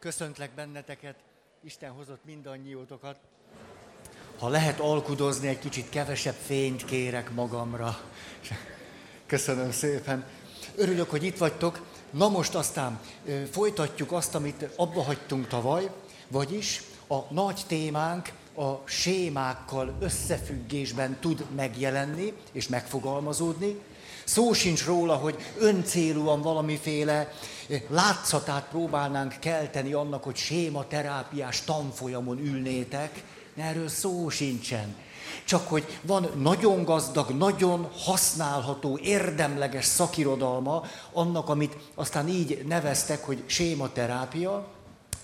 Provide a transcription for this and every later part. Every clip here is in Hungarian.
Köszöntlek benneteket, Isten hozott mindannyiótokat. Ha lehet alkudozni, egy kicsit kevesebb fényt kérek magamra. Köszönöm szépen. Örülök, hogy itt vagytok. Na most aztán folytatjuk azt, amit abba hagytunk tavaly, vagyis a nagy témánk a sémákkal összefüggésben tud megjelenni és megfogalmazódni. Szó sincs róla, hogy öncélúan valamiféle látszatát próbálnánk kelteni annak, hogy sématerápiás tanfolyamon ülnétek. Erről szó sincsen. Csak hogy van nagyon gazdag, nagyon használható, érdemleges szakirodalma annak, amit aztán így neveztek, hogy sématerápia.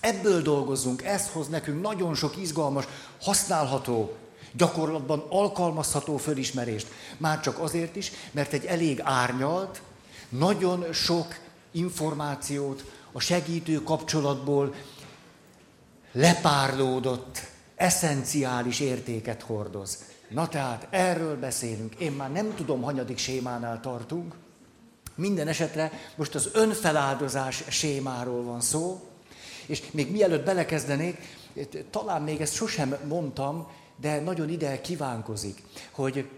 Ebből dolgozunk, ez hoz nekünk nagyon sok izgalmas, használható, gyakorlatban alkalmazható fölismerést. Már csak azért is, mert egy elég árnyalt, nagyon sok információt a segítő kapcsolatból lepárlódott, eszenciális értéket hordoz. Na tehát erről beszélünk. Én már nem tudom, hanyadik sémánál tartunk. Minden esetre most az önfeláldozás sémáról van szó, és még mielőtt belekezdenék, talán még ezt sosem mondtam, de nagyon ide kívánkozik, hogy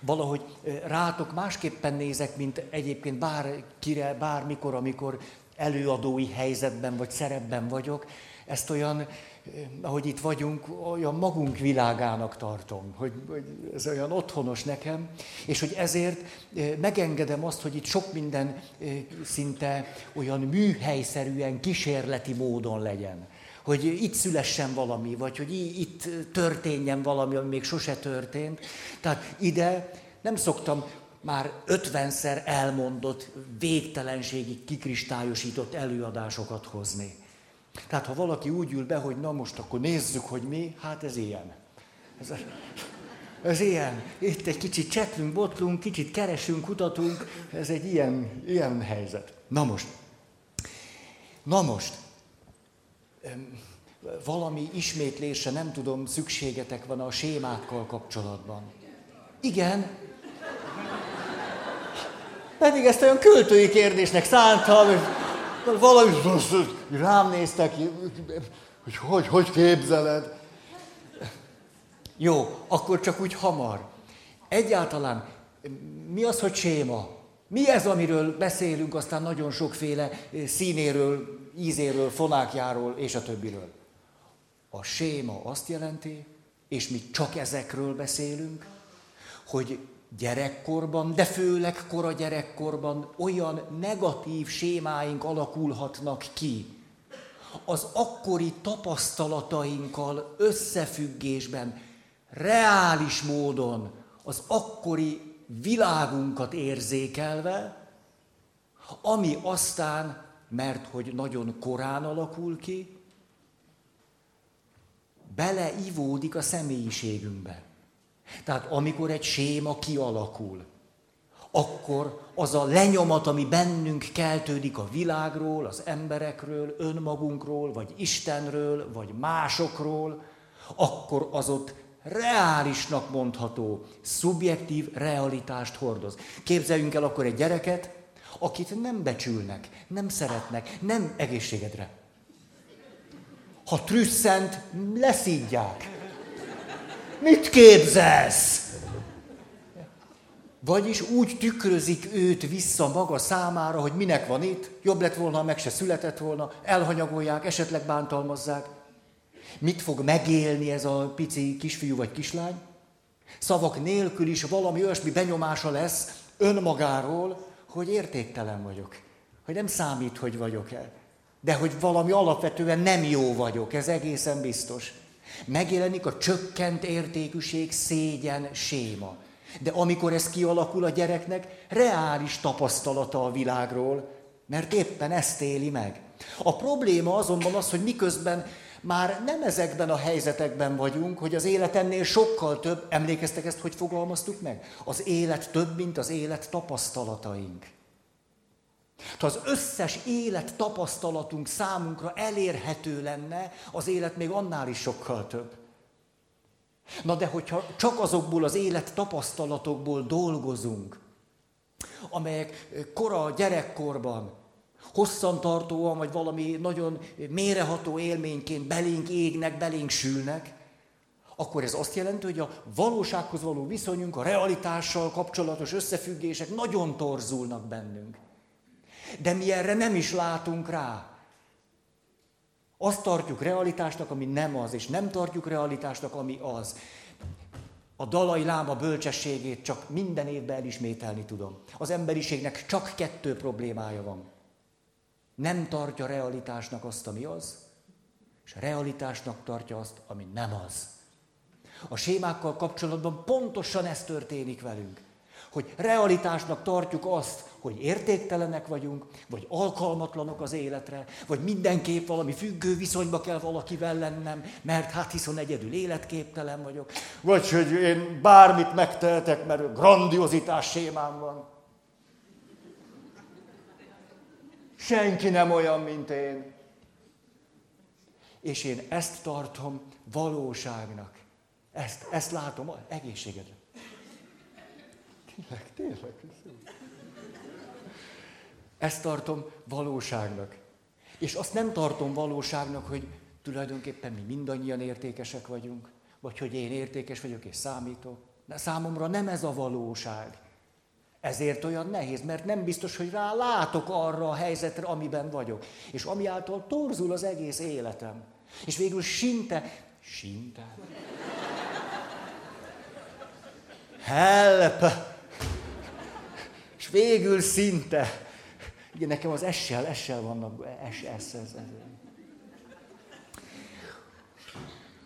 valahogy rátok másképpen nézek, mint egyébként bárkire, bármikor, amikor előadói helyzetben vagy szerepben vagyok. Ezt olyan, ahogy itt vagyunk, olyan magunk világának tartom, hogy, hogy ez olyan otthonos nekem, és hogy ezért megengedem azt, hogy itt sok minden szinte olyan műhelyszerűen, kísérleti módon legyen hogy itt szülessen valami, vagy hogy itt történjen valami, ami még sose történt. Tehát ide nem szoktam már ötvenszer elmondott, végtelenségig kikristályosított előadásokat hozni. Tehát ha valaki úgy ül be, hogy na most akkor nézzük, hogy mi, hát ez ilyen. Ez, ez ilyen. Itt egy kicsit csetlünk, botlunk, kicsit keresünk, kutatunk, ez egy ilyen, ilyen helyzet. Na most. Na most valami ismétlésre, nem tudom, szükségetek van a sémákkal kapcsolatban. Igen. Pedig ezt olyan költői kérdésnek szántam, és valami rám néztek, hogy hogy, hogy képzeled. Jó, akkor csak úgy hamar. Egyáltalán mi az, hogy séma? Mi ez, amiről beszélünk, aztán nagyon sokféle színéről, ízéről, fonákjáról és a többiről. A séma azt jelenti, és mi csak ezekről beszélünk, hogy gyerekkorban, de főleg kora gyerekkorban olyan negatív sémáink alakulhatnak ki, az akkori tapasztalatainkkal összefüggésben, reális módon, az akkori világunkat érzékelve, ami aztán mert hogy nagyon korán alakul ki, beleivódik a személyiségünkbe. Tehát amikor egy séma kialakul, akkor az a lenyomat, ami bennünk keltődik a világról, az emberekről, önmagunkról, vagy Istenről, vagy másokról, akkor az ott reálisnak mondható, szubjektív realitást hordoz. Képzeljünk el akkor egy gyereket, akit nem becsülnek, nem szeretnek, nem egészségedre. Ha trüsszent, leszídják. Mit képzelsz? Vagyis úgy tükrözik őt vissza maga számára, hogy minek van itt, jobb lett volna, ha meg se született volna, elhanyagolják, esetleg bántalmazzák. Mit fog megélni ez a pici kisfiú vagy kislány? Szavak nélkül is valami olyasmi benyomása lesz önmagáról, hogy értéktelen vagyok. Hogy nem számít, hogy vagyok-e. De hogy valami alapvetően nem jó vagyok, ez egészen biztos. Megjelenik a csökkent értékűség, szégyen, séma. De amikor ez kialakul a gyereknek, reális tapasztalata a világról, mert éppen ezt éli meg. A probléma azonban az, hogy miközben már nem ezekben a helyzetekben vagyunk, hogy az élet ennél sokkal több, emlékeztek ezt, hogy fogalmaztuk meg? Az élet több, mint az élet tapasztalataink. Ha az összes élet tapasztalatunk számunkra elérhető lenne, az élet még annál is sokkal több. Na de hogyha csak azokból az élet tapasztalatokból dolgozunk, amelyek kora gyerekkorban, hosszantartóan, vagy valami nagyon méreható élményként belénk égnek, belénk sülnek, akkor ez azt jelenti, hogy a valósághoz való viszonyunk, a realitással kapcsolatos összefüggések nagyon torzulnak bennünk. De mi erre nem is látunk rá. Azt tartjuk realitásnak, ami nem az, és nem tartjuk realitásnak, ami az. A dalai láma bölcsességét csak minden évben elismételni tudom. Az emberiségnek csak kettő problémája van. Nem tartja realitásnak azt, ami az, és realitásnak tartja azt, ami nem az. A sémákkal kapcsolatban pontosan ez történik velünk. Hogy realitásnak tartjuk azt, hogy értéktelenek vagyunk, vagy alkalmatlanok az életre, vagy mindenképp valami függő viszonyba kell valakivel lennem, mert hát hiszon egyedül életképtelen vagyok. Vagy hogy én bármit megtehetek, mert grandiozitás sémám van. Senki nem olyan, mint én. És én ezt tartom valóságnak. Ezt, ezt látom egészségedre. Tényleg, tényleg. Ezt tartom valóságnak. És azt nem tartom valóságnak, hogy tulajdonképpen mi mindannyian értékesek vagyunk, vagy hogy én értékes vagyok és számítok. De számomra nem ez a valóság. Ezért olyan nehéz, mert nem biztos, hogy rá látok arra a helyzetre, amiben vagyok. És ami által torzul az egész életem. És végül sinte, sinte, help, és végül szinte, igen, nekem az essel, essel vannak, es, es, ez, ez.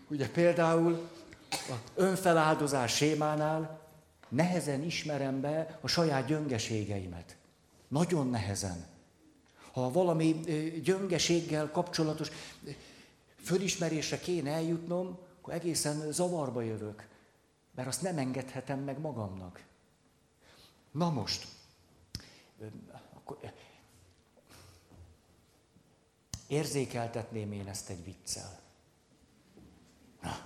Ugye például az önfeláldozás sémánál nehezen ismerem be a saját gyöngeségeimet. Nagyon nehezen. Ha valami gyöngeséggel kapcsolatos fölismerésre kéne eljutnom, akkor egészen zavarba jövök. Mert azt nem engedhetem meg magamnak. Na most, akkor érzékeltetném én ezt egy viccel. Na,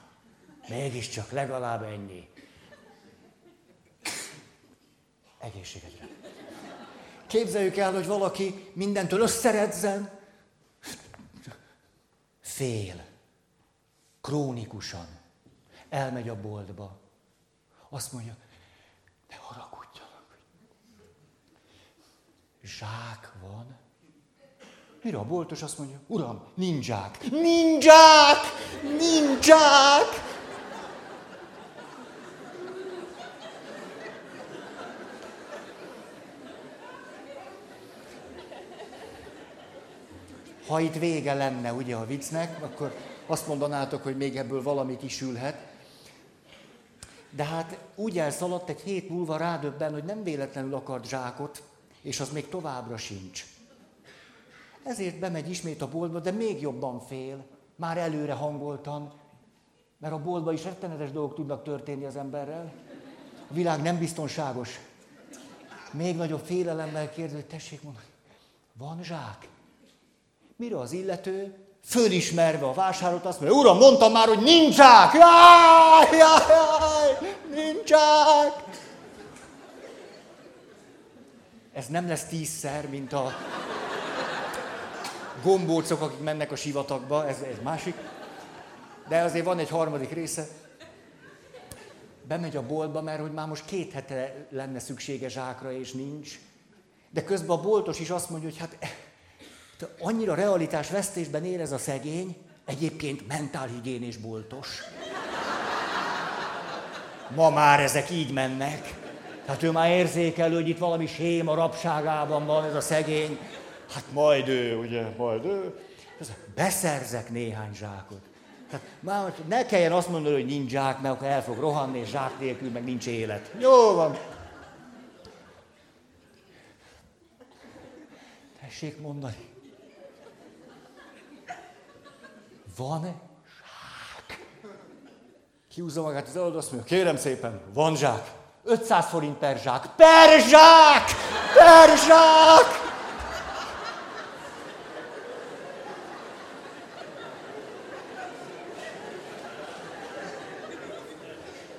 mégiscsak legalább ennyi. Egészségedre. Képzeljük el, hogy valaki mindentől összeredzen, fél, krónikusan, elmegy a boltba, azt mondja, ne haragudjanak. Zsák van. Mire a boltos azt mondja, uram, nincs zsák. Nincs zsák! Nincs zsák! Ha itt vége lenne ugye a viccnek, akkor azt mondanátok, hogy még ebből valami kisülhet. De hát úgy elszaladt egy hét múlva rádöbben, hogy nem véletlenül akart zsákot, és az még továbbra sincs. Ezért bemegy ismét a boltba, de még jobban fél, már előre hangoltan, mert a boltba is rettenetes dolgok tudnak történni az emberrel. A világ nem biztonságos. Még nagyobb félelemmel kérdezi, hogy tessék mondani, van zsák? Mire az illető, fölismerve a vásárot, azt mondja, uram, mondtam már, hogy nincs zsák! Jaj, jaj, jaj, nincs! Ez nem lesz tízszer, mint a gombócok, akik mennek a sivatagba, ez, ez másik. De azért van egy harmadik része. Bemegy a boltba, mert hogy már most két hete lenne szüksége zsákra, és nincs. De közben a boltos is azt mondja, hogy hát annyira realitás vesztésben él ez a szegény, egyébként mentálhigiénés boltos. Ma már ezek így mennek. Tehát ő már érzékelő, hogy itt valami séma rabságában van ez a szegény. Hát majd ő, ugye, majd ő. Beszerzek néhány zsákot. Tehát már ne kelljen azt mondani, hogy nincs zsák, mert akkor el fog rohanni, és zsák nélkül meg nincs élet. Jó van. Tessék mondani. Van-e zsák? Kiúzza magát az előadó, azt mondja, kérem szépen, van zsák. 500 forint per zsák. Per zsák! Per zsák!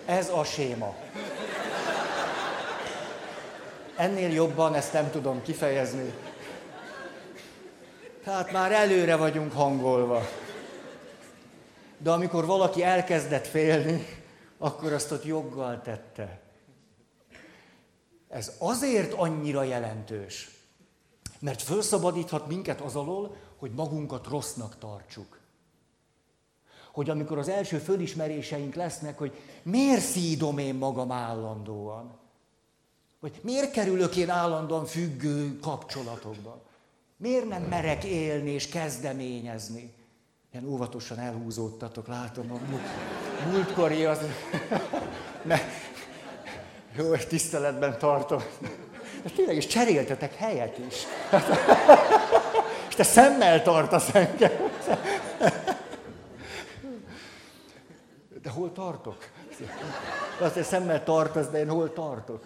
Ez a séma. Ennél jobban ezt nem tudom kifejezni. Tehát már előre vagyunk hangolva. De amikor valaki elkezdett félni, akkor azt ott joggal tette. Ez azért annyira jelentős, mert felszabadíthat minket az alól, hogy magunkat rossznak tartsuk. Hogy amikor az első fölismeréseink lesznek, hogy miért szídom én magam állandóan, hogy miért kerülök én állandóan függő kapcsolatokba, miért nem merek élni és kezdeményezni. Ilyen óvatosan elhúzódtatok, látom a múltkori az... ne, jó, tiszteletben tartom. De tényleg, és cseréltetek helyet is. és te szemmel tartasz engem. De hol tartok? Azt, hogy szemmel tartasz, de én hol tartok?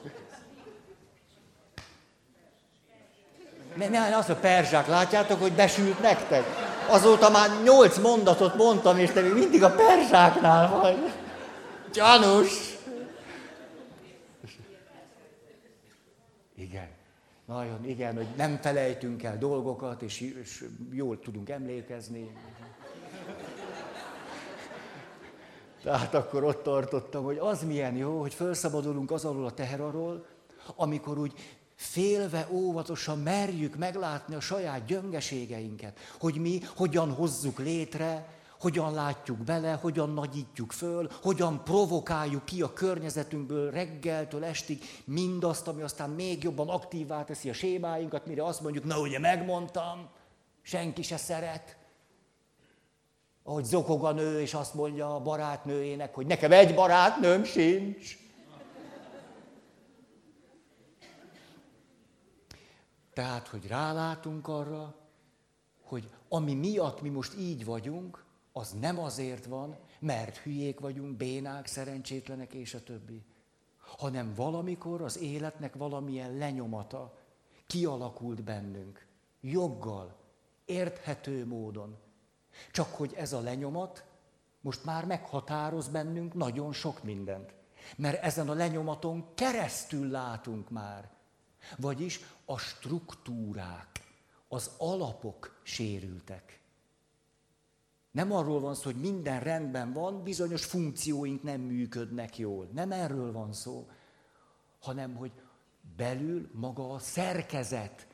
Ne, ne, azt a perzsák, látjátok, hogy besült nektek? Azóta már nyolc mondatot mondtam, és te még mindig a perzsáknál vagy. Gyanús! Igen. Nagyon, igen, hogy nem felejtünk el dolgokat, és, és jól tudunk emlékezni. Tehát akkor ott tartottam, hogy az milyen jó, hogy felszabadulunk az alól a teher arról, amikor úgy félve óvatosan merjük meglátni a saját gyöngeségeinket, hogy mi hogyan hozzuk létre, hogyan látjuk bele, hogyan nagyítjuk föl, hogyan provokáljuk ki a környezetünkből reggeltől estig mindazt, ami aztán még jobban aktívvá teszi a sémáinkat, mire azt mondjuk, na ugye megmondtam, senki se szeret. Ahogy zokog a nő, és azt mondja a barátnőjének, hogy nekem egy barátnőm sincs. Tehát, hogy rálátunk arra, hogy ami miatt mi most így vagyunk, az nem azért van, mert hülyék vagyunk, bénák, szerencsétlenek és a többi, hanem valamikor az életnek valamilyen lenyomata kialakult bennünk, joggal, érthető módon. Csak hogy ez a lenyomat most már meghatároz bennünk nagyon sok mindent. Mert ezen a lenyomaton keresztül látunk már. Vagyis a struktúrák, az alapok sérültek. Nem arról van szó, hogy minden rendben van, bizonyos funkcióink nem működnek jól. Nem erről van szó, hanem hogy belül maga a szerkezet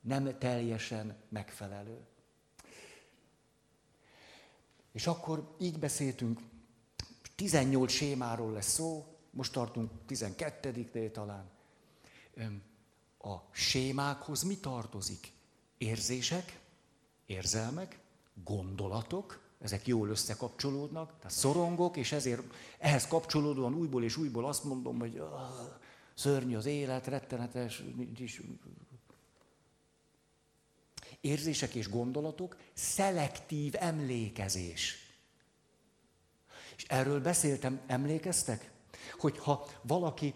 nem teljesen megfelelő. És akkor így beszéltünk, 18 sémáról lesz szó, most tartunk 12-nél talán. A sémákhoz mi tartozik? Érzések, érzelmek, gondolatok, ezek jól összekapcsolódnak, tehát szorongok, és ezért ehhez kapcsolódóan újból és újból azt mondom, hogy ah, szörnyű az élet, rettenetes, is. Érzések és gondolatok, szelektív emlékezés. És erről beszéltem, emlékeztek? Hogy ha valaki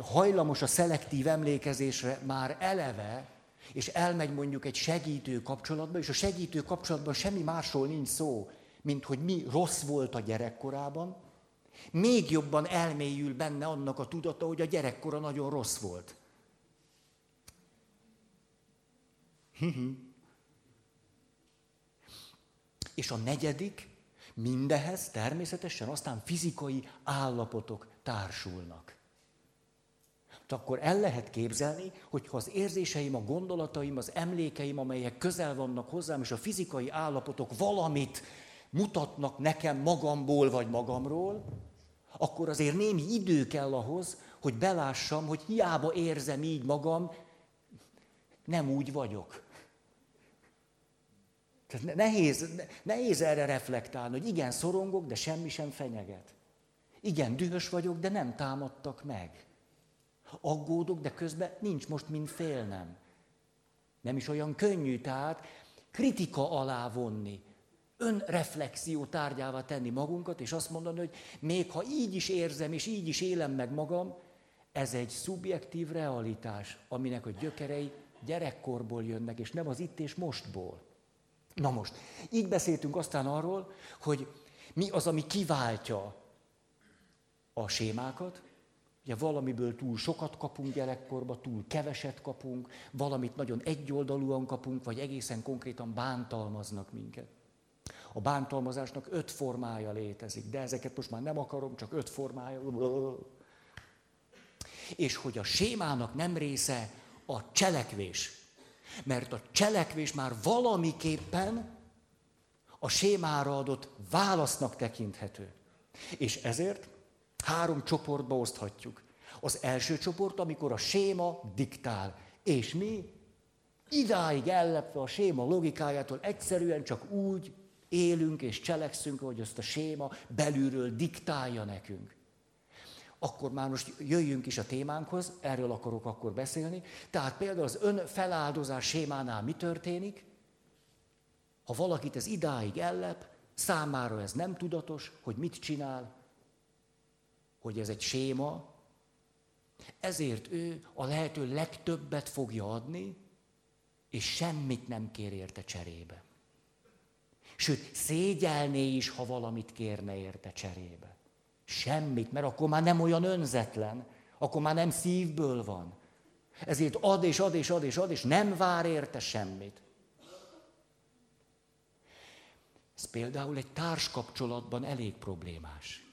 hajlamos a szelektív emlékezésre már eleve, és elmegy mondjuk egy segítő kapcsolatba, és a segítő kapcsolatban semmi másról nincs szó, mint hogy mi rossz volt a gyerekkorában, még jobban elmélyül benne annak a tudata, hogy a gyerekkora nagyon rossz volt. És a negyedik, mindehez természetesen aztán fizikai állapotok társulnak akkor el lehet képzelni, hogy ha az érzéseim, a gondolataim, az emlékeim, amelyek közel vannak hozzám, és a fizikai állapotok valamit mutatnak nekem magamból vagy magamról, akkor azért némi idő kell ahhoz, hogy belássam, hogy hiába érzem így magam, nem úgy vagyok. Tehát nehéz, nehéz erre reflektálni, hogy igen, szorongok, de semmi sem fenyeget. Igen, dühös vagyok, de nem támadtak meg. Aggódok, de közben nincs most mind félnem. Nem is olyan könnyű, tehát kritika alá vonni, önreflexió tárgyává tenni magunkat, és azt mondani, hogy még ha így is érzem, és így is élem meg magam, ez egy szubjektív realitás, aminek a gyökerei gyerekkorból jönnek, és nem az itt és mostból. Na most, így beszéltünk aztán arról, hogy mi az, ami kiváltja a sémákat, Ugye valamiből túl sokat kapunk gyerekkorba, túl keveset kapunk, valamit nagyon egyoldalúan kapunk, vagy egészen konkrétan bántalmaznak minket. A bántalmazásnak öt formája létezik, de ezeket most már nem akarom, csak öt formája. És hogy a sémának nem része a cselekvés. Mert a cselekvés már valamiképpen a sémára adott válasznak tekinthető. És ezért három csoportba oszthatjuk. Az első csoport, amikor a séma diktál, és mi idáig ellepve a séma logikájától egyszerűen csak úgy élünk és cselekszünk, hogy azt a séma belülről diktálja nekünk. Akkor már most jöjjünk is a témánkhoz, erről akarok akkor beszélni. Tehát például az ön feláldozás sémánál mi történik? Ha valakit ez idáig ellep, számára ez nem tudatos, hogy mit csinál, hogy ez egy séma, ezért ő a lehető legtöbbet fogja adni, és semmit nem kér érte cserébe. Sőt, szégyelné is, ha valamit kérne érte cserébe. Semmit, mert akkor már nem olyan önzetlen, akkor már nem szívből van. Ezért ad és ad és ad és ad, és nem vár érte semmit. Ez például egy társkapcsolatban elég problémás.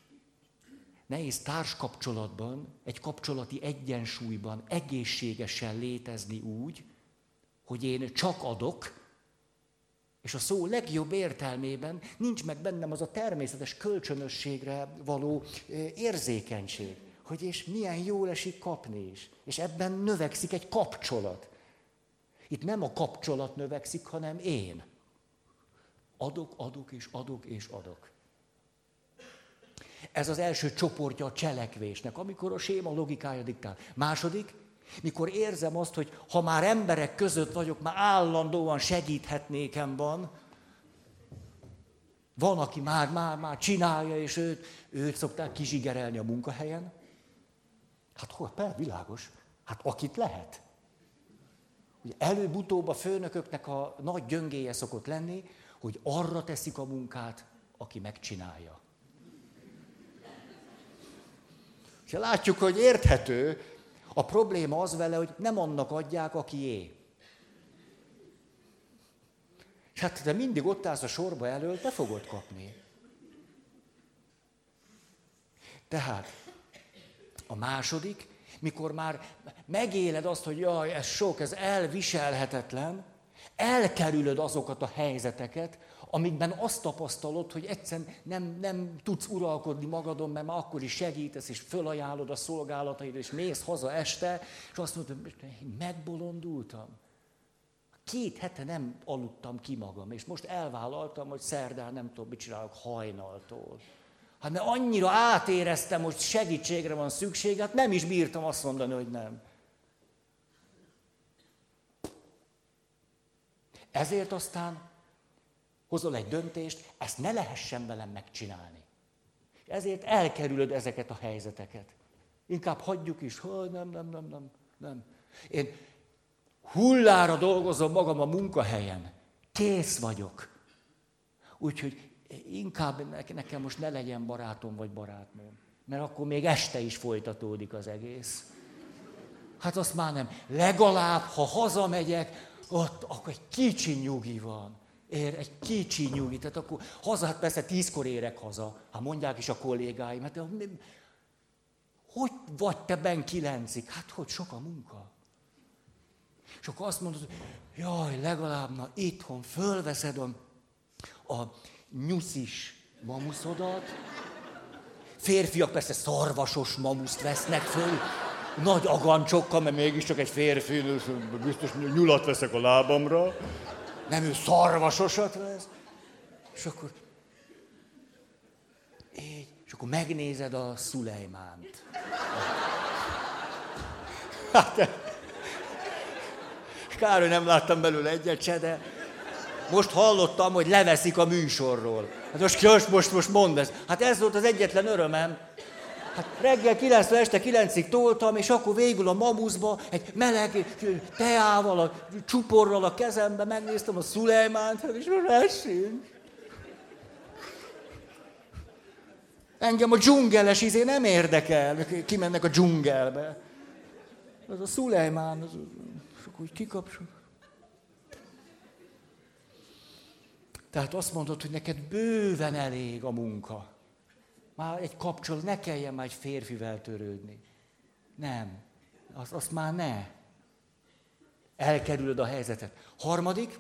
Nehéz társkapcsolatban, egy kapcsolati egyensúlyban egészségesen létezni úgy, hogy én csak adok, és a szó legjobb értelmében nincs meg bennem az a természetes kölcsönösségre való érzékenység, hogy és milyen jól esik kapni is. És ebben növekszik egy kapcsolat. Itt nem a kapcsolat növekszik, hanem én. Adok, adok és adok és adok. Ez az első csoportja a cselekvésnek, amikor a séma logikája diktál. Második, mikor érzem azt, hogy ha már emberek között vagyok, már állandóan segíthetnékem van, van, aki már, már, már csinálja, és őt, őt szokták kizsigerelni a munkahelyen. Hát hol, persze, világos. Hát akit lehet. Ugye előbb-utóbb a főnököknek a nagy gyöngéje szokott lenni, hogy arra teszik a munkát, aki megcsinálja. És látjuk, hogy érthető, a probléma az vele, hogy nem annak adják, aki é. Hát te mindig ott állsz a sorba elől, te fogod kapni. Tehát a második, mikor már megéled azt, hogy jaj, ez sok, ez elviselhetetlen, elkerülöd azokat a helyzeteket, amikben azt tapasztalod, hogy egyszerűen nem, nem tudsz uralkodni magadon, mert már akkor is segítesz, és fölajánlod a szolgálataid, és mész haza este, és azt mondod, hogy megbolondultam. Két hete nem aludtam ki magam, és most elvállaltam, hogy szerdán nem tudom, mit csinálok hajnaltól. Hát mert annyira átéreztem, hogy segítségre van szükség, hát nem is bírtam azt mondani, hogy nem. Ezért aztán hozol egy döntést, ezt ne lehessen velem megcsinálni. Ezért elkerülöd ezeket a helyzeteket. Inkább hagyjuk is, hogy nem, nem, nem, nem, nem. Én hullára dolgozom magam a munkahelyen. Kész vagyok. Úgyhogy inkább nekem most ne legyen barátom vagy barátnőm. Mert akkor még este is folytatódik az egész. Hát azt már nem. Legalább, ha hazamegyek, ott akkor egy kicsi nyugi van ér egy kicsi nyugi, tehát akkor haza, hát persze tízkor érek haza, hát mondják is a kollégáim, hát hogy vagy te ben kilencig? Hát hogy sok a munka. És akkor azt mondod, hogy jaj, legalább na itthon fölveszed a, a nyuszis mamuszodat, férfiak persze szarvasos mamuszt vesznek föl, nagy agancsokkal, mert mégiscsak egy férfi, biztos nyulat veszek a lábamra nem ő szarvasosat vesz. És akkor így, és akkor megnézed a Szulejmánt. Hát, kár, hogy nem láttam belőle egyet se, de most hallottam, hogy leveszik a műsorról. Hát most, most, most, mondd ezt. Hát ez volt az egyetlen örömem, Hát reggel 9 este 9-ig toltam, és akkor végül a mamuszba egy meleg teával, a csuporral a kezembe megnéztem a Szulejmánt, és most sincs. Engem a dzsungeles izé nem érdekel, kimennek a dzsungelbe. Az a Szulejmán, az, csak úgy kikapcsol. Tehát azt mondod, hogy neked bőven elég a munka. Már egy kapcsolat, ne kelljen már egy férfivel törődni. Nem. Azt, azt már ne. Elkerülöd a helyzetet. Harmadik,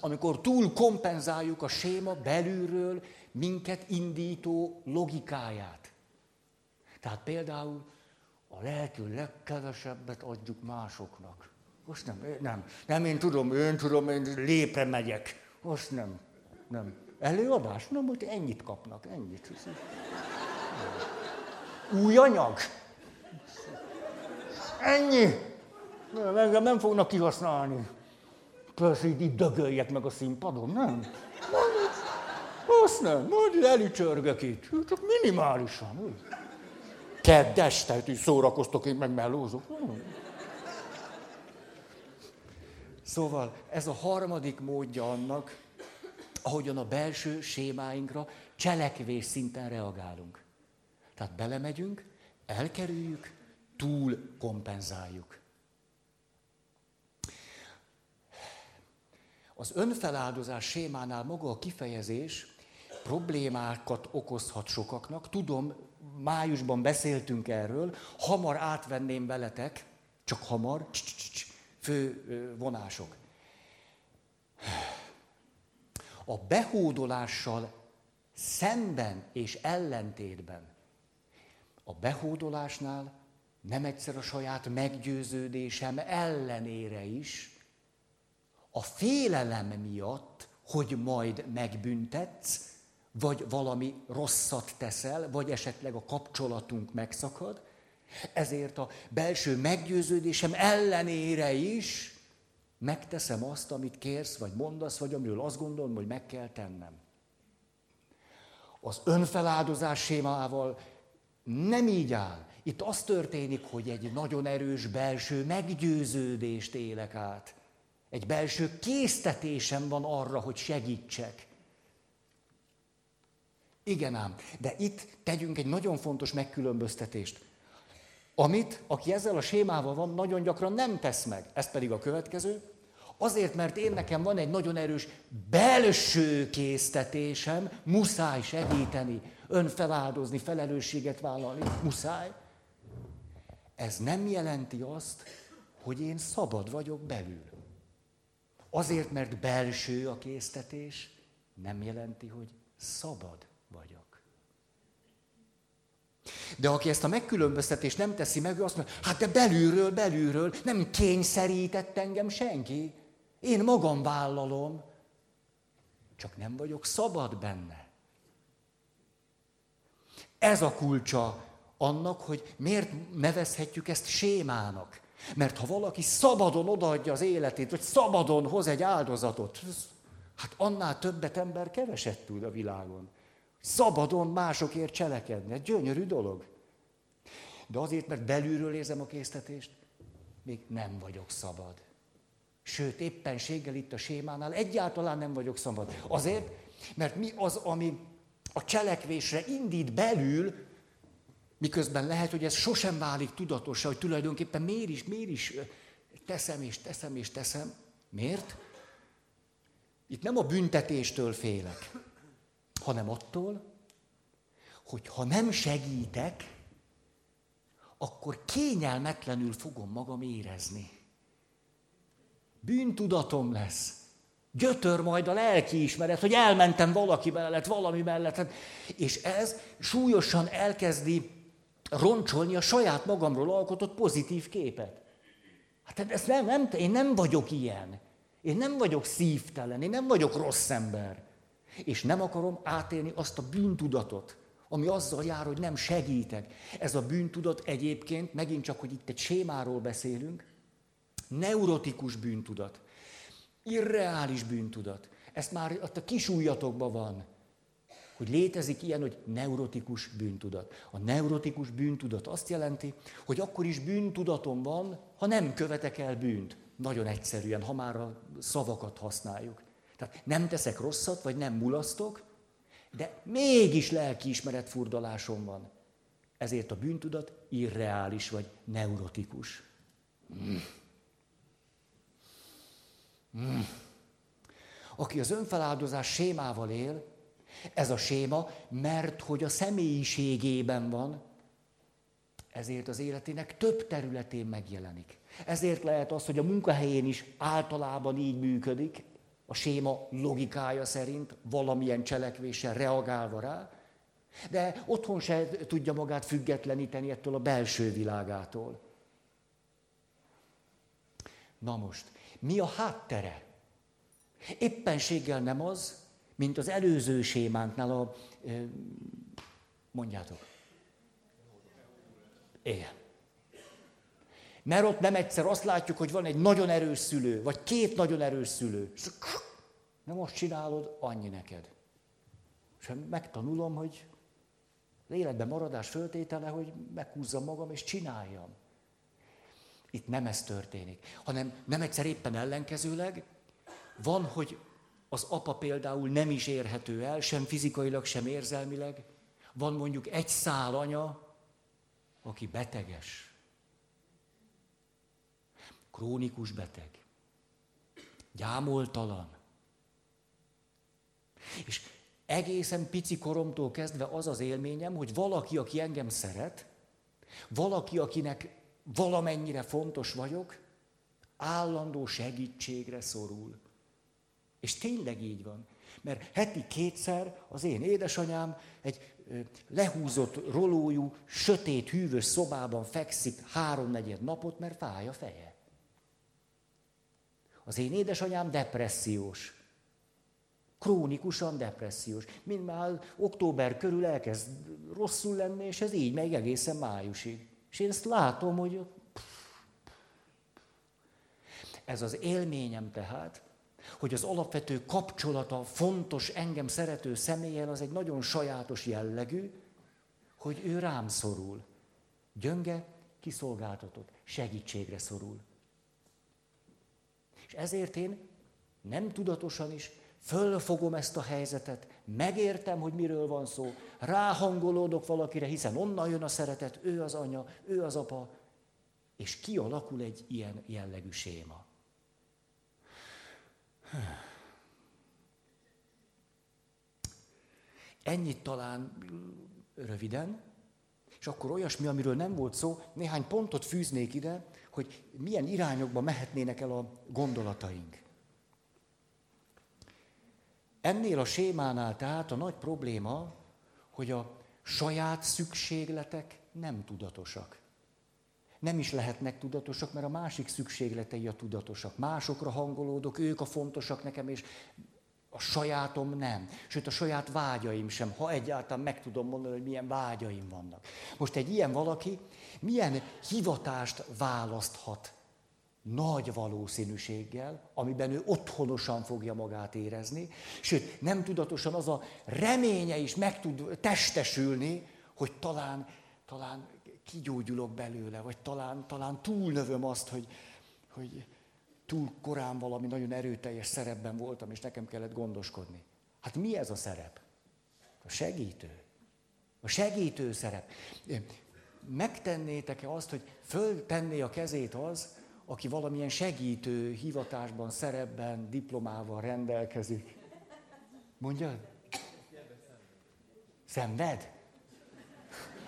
amikor túl kompenzáljuk a séma belülről minket indító logikáját. Tehát például a lelkül legkevesebbet adjuk másoknak. Most nem, nem, nem, én tudom, én tudom, én lépre megyek. Most nem, nem. Előadás? Nem, hogy ennyit kapnak, ennyit. Új anyag? Ennyi. Engem nem fognak kihasználni. Persze, így, így dögöljek meg a színpadon, nem? Azt nem, majd elücsörgök itt. Csak minimálisan. Kedd este, hogy szórakoztok, én meg mellózok. Szóval ez a harmadik módja annak, ahogyan a belső sémáinkra cselekvés szinten reagálunk. Tehát belemegyünk, elkerüljük, túl kompenzáljuk. Az önfeláldozás sémánál maga a kifejezés problémákat okozhat sokaknak. Tudom, májusban beszéltünk erről, hamar átvenném veletek, csak hamar, fő vonások. A behódolással szemben és ellentétben a behódolásnál nem egyszer a saját meggyőződésem ellenére is, a félelem miatt, hogy majd megbüntetsz, vagy valami rosszat teszel, vagy esetleg a kapcsolatunk megszakad, ezért a belső meggyőződésem ellenére is megteszem azt, amit kérsz, vagy mondasz, vagy amiről azt gondolom, hogy meg kell tennem. Az önfeláldozás sémával nem így áll. Itt az történik, hogy egy nagyon erős belső meggyőződést élek át. Egy belső késztetésem van arra, hogy segítsek. Igen ám, de itt tegyünk egy nagyon fontos megkülönböztetést. Amit, aki ezzel a sémával van, nagyon gyakran nem tesz meg. Ez pedig a következő. Azért, mert én nekem van egy nagyon erős belső késztetésem, muszáj segíteni, önfeláldozni, felelősséget vállalni, muszáj. Ez nem jelenti azt, hogy én szabad vagyok belül. Azért, mert belső a késztetés, nem jelenti, hogy szabad vagyok. De aki ezt a megkülönböztetést nem teszi meg, ő azt mondja, hát de belülről, belülről nem kényszerített engem senki. Én magam vállalom, csak nem vagyok szabad benne. Ez a kulcsa annak, hogy miért nevezhetjük ezt sémának. Mert ha valaki szabadon odaadja az életét, vagy szabadon hoz egy áldozatot, hát annál többet ember keveset tud a világon. Szabadon másokért cselekedni. Ez gyönyörű dolog. De azért, mert belülről érzem a késztetést, még nem vagyok szabad. Sőt, éppenséggel itt a sémánál egyáltalán nem vagyok szabad. Azért, mert mi az, ami a cselekvésre indít belül, miközben lehet, hogy ez sosem válik tudatosra, hogy tulajdonképpen miért is, miért is teszem és teszem és teszem. Miért? Itt nem a büntetéstől félek, hanem attól, hogy ha nem segítek, akkor kényelmetlenül fogom magam érezni. Bűntudatom lesz. Gyötör majd a lelkiismeret, hogy elmentem valaki mellett, valami mellett. És ez súlyosan elkezdi roncsolni a saját magamról alkotott pozitív képet. Hát ez nem, nem, én nem vagyok ilyen. Én nem vagyok szívtelen, én nem vagyok rossz ember. És nem akarom átélni azt a bűntudatot, ami azzal jár, hogy nem segítek. Ez a bűntudat egyébként, megint csak, hogy itt egy sémáról beszélünk, neurotikus bűntudat, irreális bűntudat. Ezt már a kisújjatokban van, hogy létezik ilyen, hogy neurotikus bűntudat. A neurotikus bűntudat azt jelenti, hogy akkor is bűntudatom van, ha nem követek el bűnt. Nagyon egyszerűen, ha már a szavakat használjuk. Tehát nem teszek rosszat, vagy nem mulasztok, De mégis lelkiismeret furdalásom van. Ezért a bűntudat irreális vagy neurotikus. Mm. Mm. Aki az önfeláldozás sémával él, ez a séma, mert hogy a személyiségében van, ezért az életének több területén megjelenik. Ezért lehet az, hogy a munkahelyén is általában így működik, a séma logikája szerint, valamilyen cselekvéssel reagálva rá, de otthon se tudja magát függetleníteni ettől a belső világától. Na most, mi a háttere? Éppenséggel nem az, mint az előző sémánknál a... Mondjátok. Igen. Mert ott nem egyszer azt látjuk, hogy van egy nagyon erős szülő, vagy két nagyon erős szülő. Na most csinálod, annyi neked. És megtanulom, hogy életben maradás föltétele, hogy meghúzzam magam és csináljam. Itt nem ez történik, hanem nem egyszer éppen ellenkezőleg, van, hogy az apa például nem is érhető el, sem fizikailag, sem érzelmileg. Van mondjuk egy szál anya, aki beteges. Krónikus beteg. Gyámoltalan. És egészen pici koromtól kezdve az az élményem, hogy valaki, aki engem szeret, valaki, akinek valamennyire fontos vagyok, állandó segítségre szorul. És tényleg így van. Mert heti kétszer az én édesanyám egy lehúzott rolójú, sötét, hűvös szobában fekszik háromnegyed napot, mert fáj a feje. Az én édesanyám depressziós. Krónikusan depressziós. Mind október körül elkezd rosszul lenni, és ez így megy egészen májusig. És én ezt látom, hogy ez az élményem tehát, hogy az alapvető kapcsolata fontos engem szerető személyen az egy nagyon sajátos jellegű, hogy ő rám szorul. Gyönge, kiszolgáltatott, segítségre szorul. És ezért én nem tudatosan is fölfogom ezt a helyzetet, megértem, hogy miről van szó, ráhangolódok valakire, hiszen onnan jön a szeretet, ő az anya, ő az apa, és kialakul egy ilyen jellegű séma. Ennyit talán röviden, és akkor olyasmi, amiről nem volt szó, néhány pontot fűznék ide, hogy milyen irányokba mehetnének el a gondolataink. Ennél a sémánál tehát a nagy probléma, hogy a saját szükségletek nem tudatosak. Nem is lehetnek tudatosak, mert a másik szükségletei a tudatosak. Másokra hangolódok, ők a fontosak nekem, és a sajátom nem. Sőt, a saját vágyaim sem, ha egyáltalán meg tudom mondani, hogy milyen vágyaim vannak. Most egy ilyen valaki milyen hivatást választhat nagy valószínűséggel, amiben ő otthonosan fogja magát érezni, sőt, nem tudatosan az a reménye is meg tud testesülni, hogy talán, talán kigyógyulok belőle, vagy talán, talán túlnövöm azt, hogy, hogy túl korán valami nagyon erőteljes szerepben voltam, és nekem kellett gondoskodni. Hát mi ez a szerep? A segítő. A segítő szerep. Megtennétek-e azt, hogy föltenné a kezét az, aki valamilyen segítő hivatásban, szerepben, diplomával rendelkezik? Mondja? Szenved?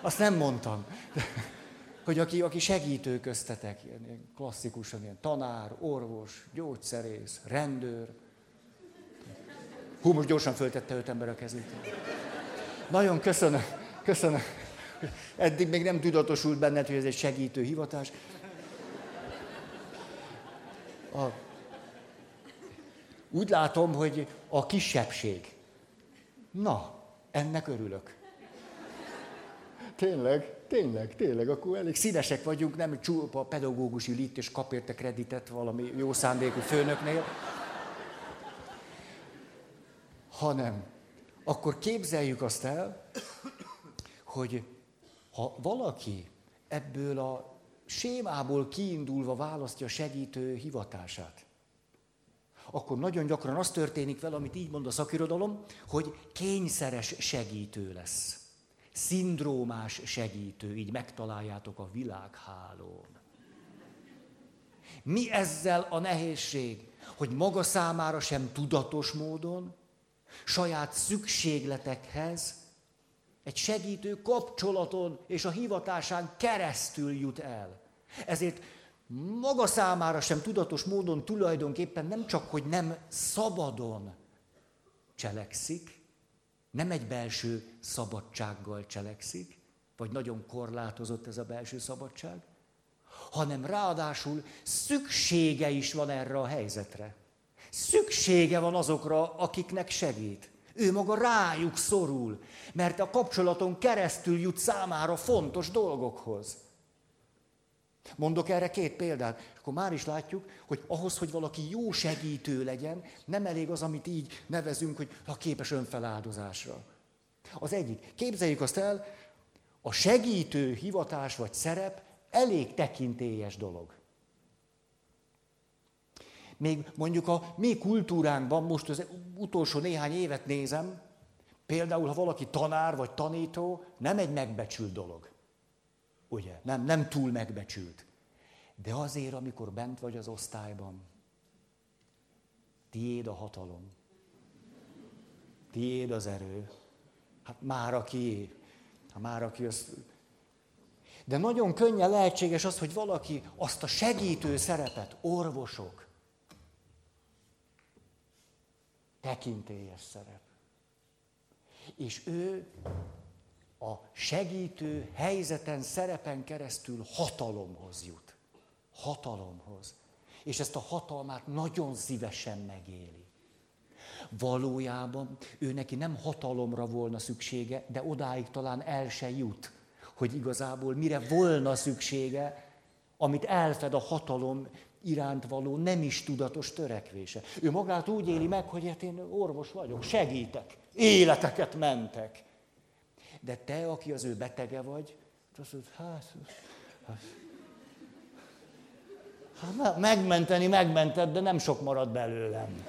Azt nem mondtam. Hogy aki, aki segítő köztetek, ilyen, ilyen klasszikusan, ilyen tanár, orvos, gyógyszerész, rendőr. Hú, most gyorsan föltette öt ember a kezét. Nagyon köszönöm, köszönöm. Eddig még nem tudatosult benned, hogy ez egy segítő hivatás. A, úgy látom, hogy a kisebbség. Na, ennek örülök. Tényleg, tényleg, tényleg, akkor elég színesek vagyunk, nem csupa pedagógus ül itt, és kap érte kreditet valami jó szándékú főnöknél. Hanem, akkor képzeljük azt el, hogy ha valaki ebből a sémából kiindulva választja segítő hivatását, akkor nagyon gyakran az történik vele, amit így mond a szakirodalom, hogy kényszeres segítő lesz. Szindrómás segítő, így megtaláljátok a világhálón. Mi ezzel a nehézség? Hogy maga számára sem tudatos módon, saját szükségletekhez egy segítő kapcsolaton és a hivatásán keresztül jut el. Ezért maga számára sem tudatos módon tulajdonképpen nem csak, hogy nem szabadon cselekszik, nem egy belső szabadsággal cselekszik, vagy nagyon korlátozott ez a belső szabadság, hanem ráadásul szüksége is van erre a helyzetre. Szüksége van azokra, akiknek segít. Ő maga rájuk szorul, mert a kapcsolaton keresztül jut számára fontos dolgokhoz. Mondok erre két példát, és akkor már is látjuk, hogy ahhoz, hogy valaki jó segítő legyen, nem elég az, amit így nevezünk, hogy a képes önfeláldozásra. Az egyik. Képzeljük azt el, a segítő hivatás vagy szerep elég tekintélyes dolog. Még mondjuk a mi kultúránkban, most az utolsó néhány évet nézem, például ha valaki tanár vagy tanító, nem egy megbecsült dolog. Ugye? Nem, nem túl megbecsült. De azért, amikor bent vagy az osztályban, tiéd a hatalom. Tiéd az erő. Hát már aki, hát már aki az... De nagyon könnyen lehetséges az, hogy valaki azt a segítő szerepet, orvosok, tekintélyes szerep. És ő a segítő helyzeten, szerepen keresztül hatalomhoz jut. Hatalomhoz. És ezt a hatalmát nagyon szívesen megéli. Valójában ő neki nem hatalomra volna szüksége, de odáig talán el se jut, hogy igazából mire volna szüksége, amit elfed a hatalom iránt való nem is tudatos törekvése. Ő magát úgy éli meg, hogy hát én orvos vagyok, segítek, életeket mentek. De te, aki az ő betege vagy, azt mondod, hát, hát, hát megmenteni megmented, de nem sok marad belőlem.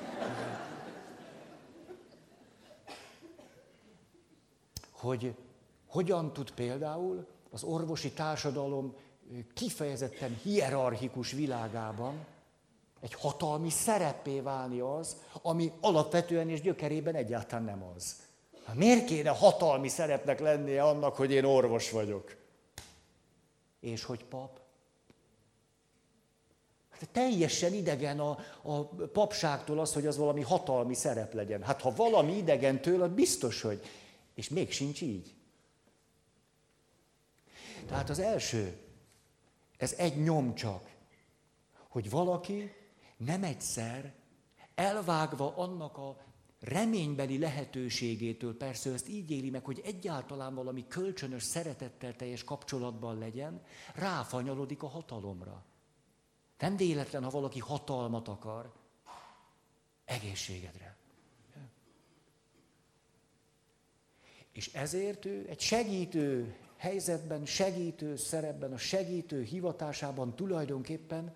Hogy hogyan tud például az orvosi társadalom kifejezetten hierarchikus világában egy hatalmi szerepé válni az, ami alapvetően és gyökerében egyáltalán nem az. Hát miért kéne hatalmi szerepnek lennie annak, hogy én orvos vagyok? És hogy pap? Hát teljesen idegen a, a papságtól az, hogy az valami hatalmi szerep legyen. Hát ha valami idegen tőle, biztos, hogy. És még sincs így. Tehát az első, ez egy nyom csak, hogy valaki nem egyszer elvágva annak a reménybeli lehetőségétől, persze ezt így éli meg, hogy egyáltalán valami kölcsönös szeretettel teljes kapcsolatban legyen, ráfanyalodik a hatalomra. Nem véletlen, ha valaki hatalmat akar, egészségedre. És ezért ő egy segítő helyzetben, segítő szerepben, a segítő hivatásában tulajdonképpen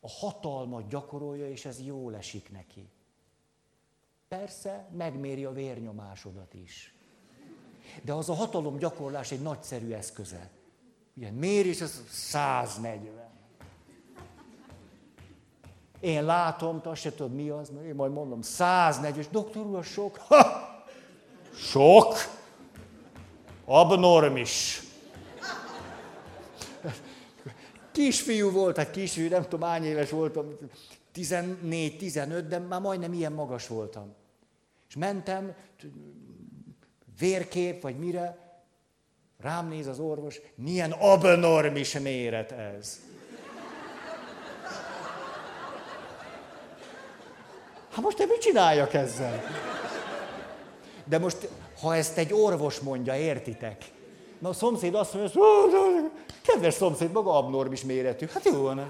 a hatalmat gyakorolja, és ez jól esik neki. Persze, megméri a vérnyomásodat is. De az a hatalom gyakorlás egy nagyszerű eszköze. Ugye, mérés az 140. Én látom, te azt se tudod mi az, én majd mondom, 140, doktor úr, sok? Ha! Sok! Abnormis. Kisfiú volt, hát kisfiú, nem tudom, hány éves voltam, 14-15, de már majdnem ilyen magas voltam. És mentem, vérkép, vagy mire, rám néz az orvos, milyen abnormis méret ez. Hát most én mit csináljak ezzel? De most ha ezt egy orvos mondja, értitek? Na a szomszéd azt mondja, kedves szomszéd, maga abnormis méretű. Hát jó van.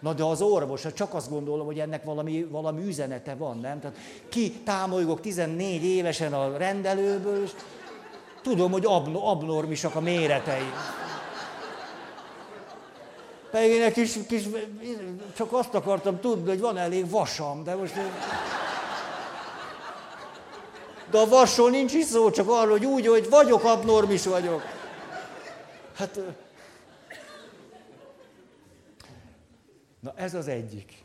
Na de az orvos, hát csak azt gondolom, hogy ennek valami, valami üzenete van, nem? Tehát ki támolygok 14 évesen a rendelőből, és tudom, hogy abnormisak a méretei. Pedig én egy kis, kis, csak azt akartam tudni, hogy van elég vasam, de most... De a vasról nincs is szó, csak arról, hogy úgy, hogy vagyok, abnormis vagyok. Hát... Na ez az egyik.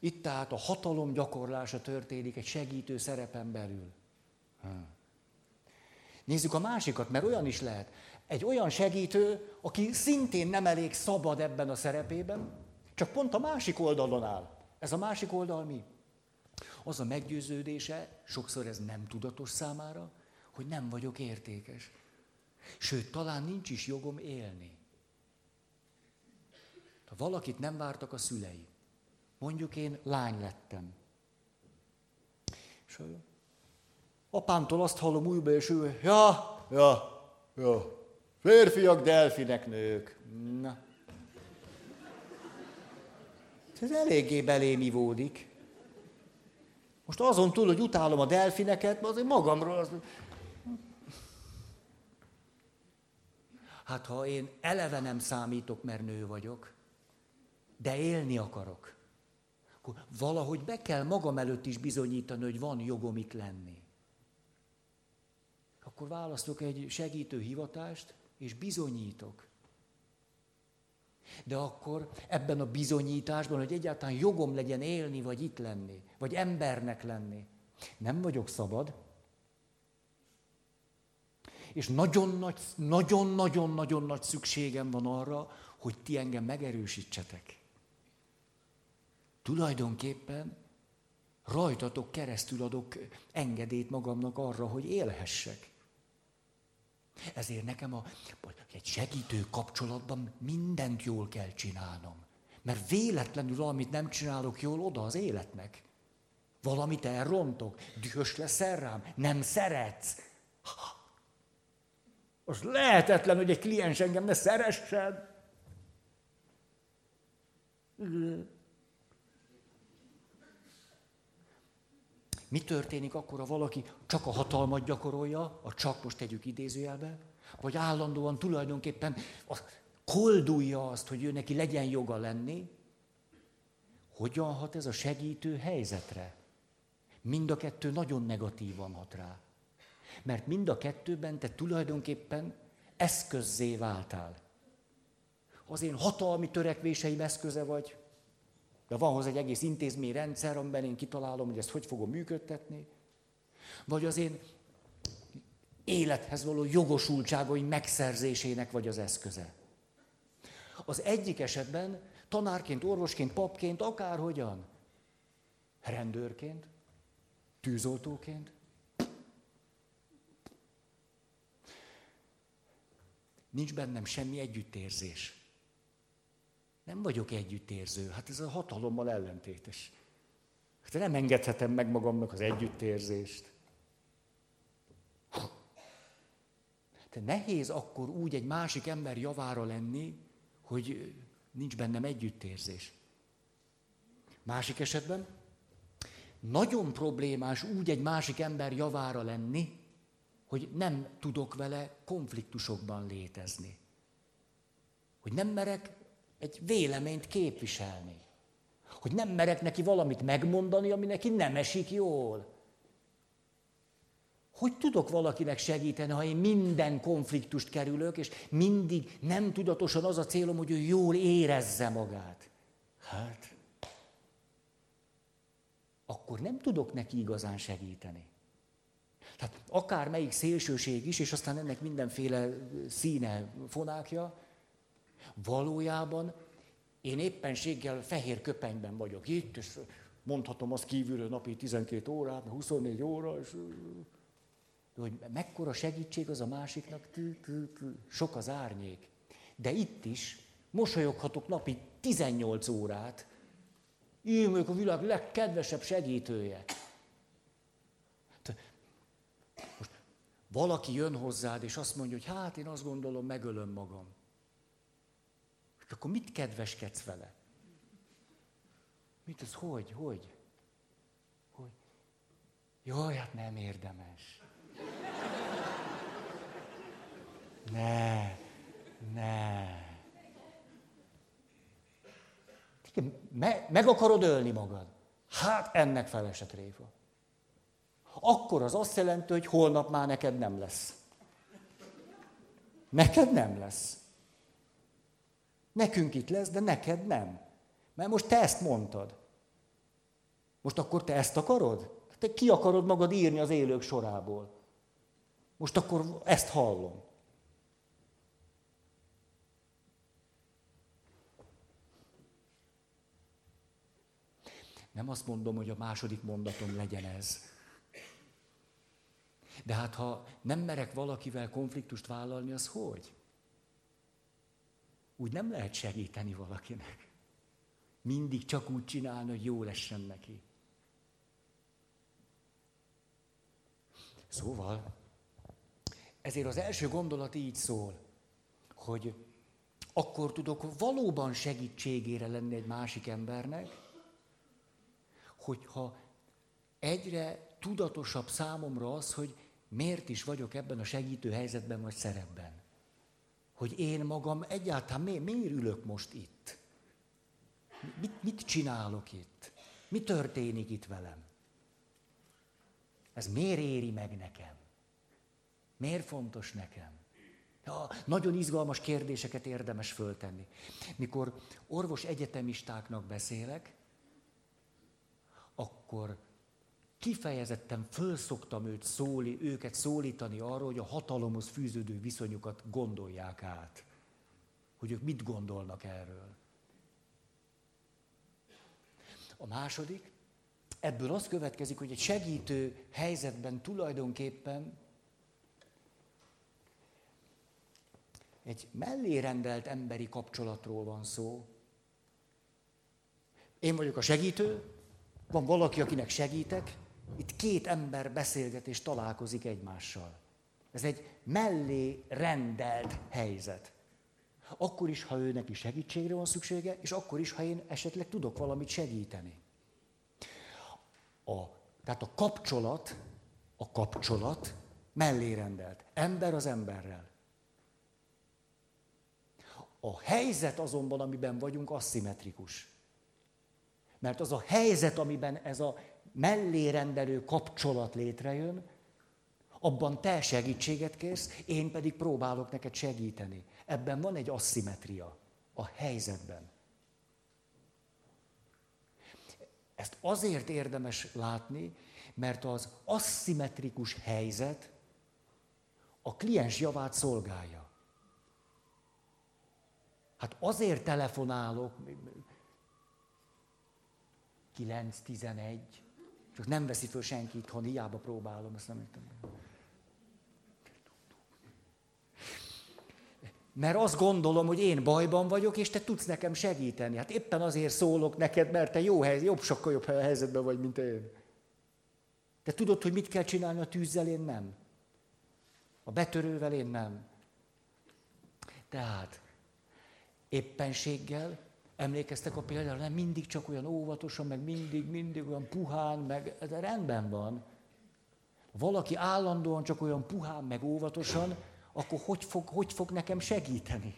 Itt tehát a hatalom gyakorlása történik egy segítő szerepen belül. Nézzük a másikat, mert olyan is lehet. Egy olyan segítő, aki szintén nem elég szabad ebben a szerepében, csak pont a másik oldalon áll. Ez a másik oldal mi? Az a meggyőződése, sokszor ez nem tudatos számára, hogy nem vagyok értékes. Sőt, talán nincs is jogom élni. Ha valakit nem vártak a szülei, mondjuk én lány lettem. És apámtól azt hallom újba, és ő, ja, ja, ja, férfiak, delfinek nők. Na. Ez eléggé belém. Most azon túl, hogy utálom a delfineket, azért magamról az... Hát ha én eleve nem számítok, mert nő vagyok, de élni akarok, akkor valahogy be kell magam előtt is bizonyítani, hogy van jogom itt lenni. Akkor választok egy segítő hivatást, és bizonyítok. De akkor ebben a bizonyításban, hogy egyáltalán jogom legyen élni, vagy itt lenni, vagy embernek lenni, nem vagyok szabad, és nagyon-nagyon-nagyon nagy szükségem van arra, hogy ti engem megerősítsetek. Tulajdonképpen rajtatok keresztül adok engedélyt magamnak arra, hogy élhessek. Ezért nekem a, egy segítő kapcsolatban mindent jól kell csinálnom. Mert véletlenül valamit nem csinálok jól, oda az életnek. Valamit elrontok, dühös leszel rám, nem szeretsz. Az lehetetlen, hogy egy kliens engem ne szeressen. Mi történik akkor, ha valaki csak a hatalmat gyakorolja, a csak most tegyük idézőjelbe, vagy állandóan tulajdonképpen koldulja azt, hogy ő neki legyen joga lenni, hogyan hat ez a segítő helyzetre? Mind a kettő nagyon negatívan hat rá. Mert mind a kettőben te tulajdonképpen eszközzé váltál. Az én hatalmi törekvéseim eszköze vagy, de van hozzá egy egész intézményrendszer, amiben én kitalálom, hogy ezt hogy fogom működtetni. Vagy az én élethez való jogosultságaim megszerzésének vagy az eszköze. Az egyik esetben tanárként, orvosként, papként, akárhogyan, rendőrként, tűzoltóként. Nincs bennem semmi együttérzés. Nem vagyok együttérző. Hát ez a hatalommal ellentétes. Hát nem engedhetem meg magamnak az együttérzést. De nehéz akkor úgy egy másik ember javára lenni, hogy nincs bennem együttérzés. Másik esetben nagyon problémás úgy egy másik ember javára lenni, hogy nem tudok vele konfliktusokban létezni. Hogy nem merek egy véleményt képviselni. Hogy nem merek neki valamit megmondani, ami neki nem esik jól. Hogy tudok valakinek segíteni, ha én minden konfliktust kerülök, és mindig nem tudatosan az a célom, hogy ő jól érezze magát? Hát, akkor nem tudok neki igazán segíteni. Tehát akár melyik szélsőség is, és aztán ennek mindenféle színe, fonákja, Valójában én éppenséggel fehér köpenyben vagyok itt, és mondhatom azt kívülről napi 12 órát, 24 óra, és hogy mekkora segítség az a másiknak, sok az árnyék. De itt is mosolyoghatok napi 18 órát, én vagyok a világ legkedvesebb segítője. Most valaki jön hozzád, és azt mondja, hogy hát én azt gondolom, megölöm magam. És akkor mit kedveskedsz vele? Mit az, hogy, hogy? Hogy? Jaj, hát nem érdemes. Ne. Ne. Me, meg akarod ölni magad? Hát ennek felesett réfa. Akkor az azt jelenti, hogy holnap már neked nem lesz. Neked nem lesz. Nekünk itt lesz, de neked nem. Mert most te ezt mondtad. Most akkor te ezt akarod? Te ki akarod magad írni az élők sorából? Most akkor ezt hallom. Nem azt mondom, hogy a második mondatom legyen ez. De hát ha nem merek valakivel konfliktust vállalni, az hogy? Úgy nem lehet segíteni valakinek. Mindig csak úgy csinálni, hogy jó lessen neki. Szóval, ezért az első gondolat így szól, hogy akkor tudok valóban segítségére lenni egy másik embernek, hogyha egyre tudatosabb számomra az, hogy miért is vagyok ebben a segítő helyzetben vagy szerepben. Hogy én magam egyáltalán miért, miért ülök most itt? Mit, mit csinálok itt? Mi történik itt velem? Ez miért éri meg nekem? Miért fontos nekem? Ja, nagyon izgalmas kérdéseket érdemes föltenni. Mikor orvos egyetemistáknak beszélek, akkor kifejezetten fölszoktam őt szóli, őket szólítani arra, hogy a hatalomhoz fűződő viszonyukat gondolják át. Hogy ők mit gondolnak erről. A második, ebből az következik, hogy egy segítő helyzetben tulajdonképpen egy mellérendelt emberi kapcsolatról van szó. Én vagyok a segítő, van valaki, akinek segítek, itt két ember beszélget és találkozik egymással. Ez egy mellé rendelt helyzet. Akkor is, ha ő neki segítségre van szüksége, és akkor is, ha én esetleg tudok valamit segíteni. A, tehát a kapcsolat, a kapcsolat mellé rendelt. Ember az emberrel. A helyzet azonban, amiben vagyunk, aszimmetrikus. Mert az a helyzet, amiben ez a mellérendelő kapcsolat létrejön, abban te segítséget kérsz, én pedig próbálok neked segíteni. Ebben van egy asszimetria a helyzetben. Ezt azért érdemes látni, mert az aszimmetrikus helyzet a kliens javát szolgálja. Hát azért telefonálok, 9-11, csak nem veszi föl senki itthon, hiába próbálom, ezt nem tudom. Mert azt gondolom, hogy én bajban vagyok, és te tudsz nekem segíteni. Hát éppen azért szólok neked, mert te jó hely, jobb, sokkal jobb helyzetben vagy, mint én. Te tudod, hogy mit kell csinálni a tűzzel, én nem. A betörővel én nem. Tehát éppenséggel Emlékeztek a példára, nem mindig csak olyan óvatosan, meg mindig, mindig olyan puhán, meg de rendben van. Valaki állandóan csak olyan puhán, meg óvatosan, akkor hogy fog, hogy fog nekem segíteni?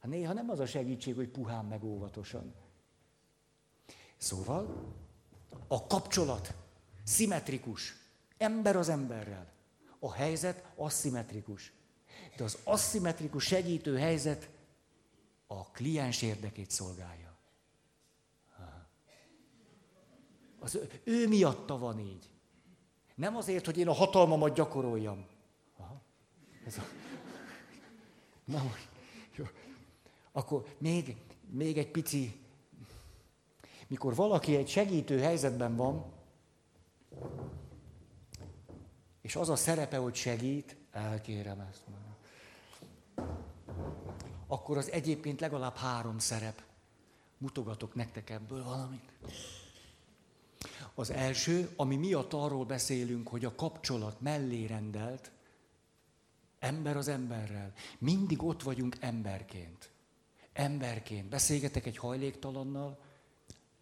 Hát néha nem az a segítség, hogy puhán, meg óvatosan. Szóval a kapcsolat szimmetrikus. Ember az emberrel. A helyzet aszimmetrikus. De az aszimmetrikus segítő helyzet a kliens érdekét szolgálja. Az ő, miatta van így. Nem azért, hogy én a hatalmamat gyakoroljam. Aha. Ez a... Na, jó. Akkor még, még egy pici... Mikor valaki egy segítő helyzetben van, és az a szerepe, hogy segít, elkérem ezt már akkor az egyébként legalább három szerep. Mutogatok nektek ebből valamit. Az első, ami miatt arról beszélünk, hogy a kapcsolat mellé rendelt, ember az emberrel. Mindig ott vagyunk emberként. Emberként. Beszélgetek egy hajléktalannal,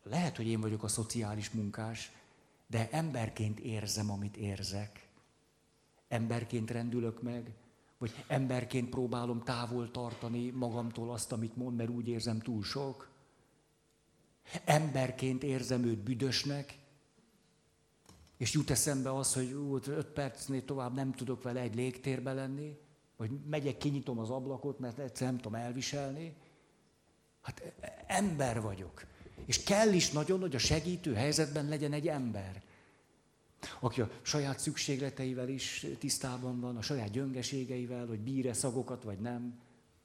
lehet, hogy én vagyok a szociális munkás, de emberként érzem, amit érzek. Emberként rendülök meg, Vagy emberként próbálom távol tartani magamtól azt, amit mond, mert úgy érzem túl sok. Emberként érzem őt büdösnek, és jut eszembe az, hogy ú, öt percnél tovább nem tudok vele egy légtérbe lenni, vagy megyek, kinyitom az ablakot, mert egyszer nem tudom elviselni. Hát ember vagyok. És kell is nagyon, hogy a segítő helyzetben legyen egy ember, aki a saját szükségleteivel is tisztában van, a saját gyöngeségeivel, hogy bír-e szagokat, vagy nem,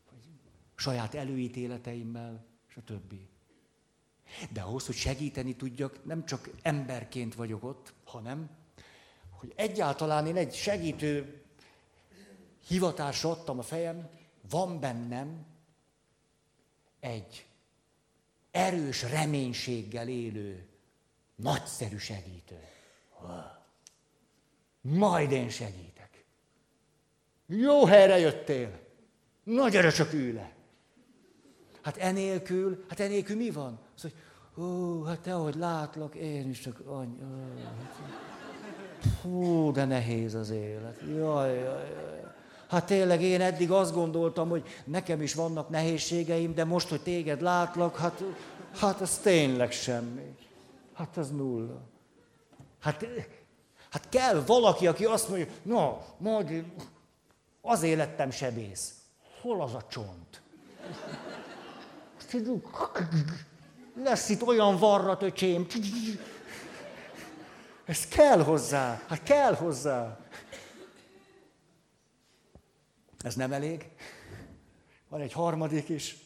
vagy saját előítéleteimmel, és a többi. De ahhoz, hogy segíteni tudjak, nem csak emberként vagyok ott, hanem, hogy egyáltalán én egy segítő hivatásra adtam a fejem, van bennem egy erős reménységgel élő, nagyszerű segítő. Majd én segítek. Jó helyre jöttél. Nagy gyere csak ülj. Hát enélkül, hát enélkül mi van? Az, hogy, ó, hát te, ahogy látlak, én is csak any... Hú, de nehéz az élet. Jaj, jaj, jaj. Hát tényleg én eddig azt gondoltam, hogy nekem is vannak nehézségeim, de most, hogy téged látlak, hát, hát az tényleg semmi. Hát az nulla. Hát, hát kell valaki, aki azt mondja, na, majd azért lettem sebész. Hol az a csont? Lesz itt olyan varrat, öcsém. Ez kell hozzá. Hát kell hozzá. Ez nem elég. Van egy harmadik is.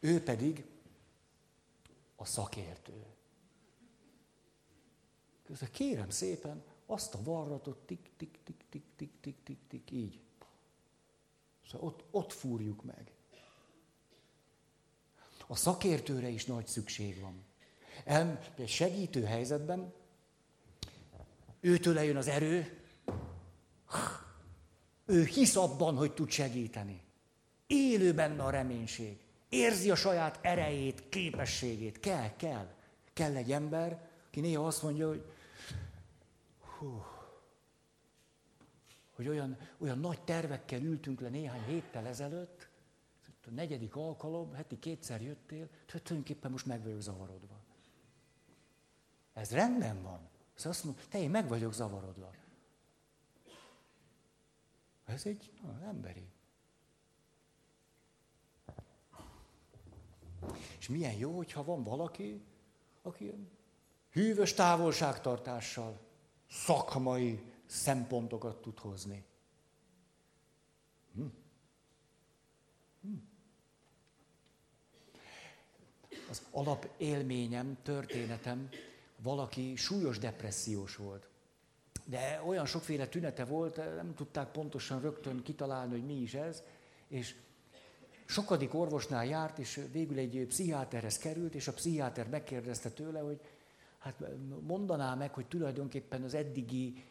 Ő pedig a szakértő. Kérem szépen, azt a varratot tik, tik, tik, tik, tik, tik, tik, tik, így. Szóval ott, ott fúrjuk meg. A szakértőre is nagy szükség van. El, segítő helyzetben őtől jön az erő, ő hisz abban, hogy tud segíteni. Élő benne a reménység. Érzi a saját erejét, képességét. Kell, kell. Kell egy ember, aki néha azt mondja, hogy hú, hogy olyan, olyan nagy tervekkel ültünk le néhány héttel ezelőtt, a negyedik alkalom, heti kétszer jöttél, tulajdonképpen most meg vagyok zavarodva. Ez rendben van. Szóval azt mondom, te én meg vagyok zavarodva. Ez egy na, emberi. És milyen jó, hogyha van valaki, aki hűvös távolságtartással szakmai szempontokat tud hozni. Hm. Hm. Az alapélményem, történetem, valaki súlyos depressziós volt de olyan sokféle tünete volt, nem tudták pontosan rögtön kitalálni, hogy mi is ez, és sokadik orvosnál járt, és végül egy pszichiáterhez került, és a pszichiáter megkérdezte tőle, hogy hát mondaná meg, hogy tulajdonképpen az eddigi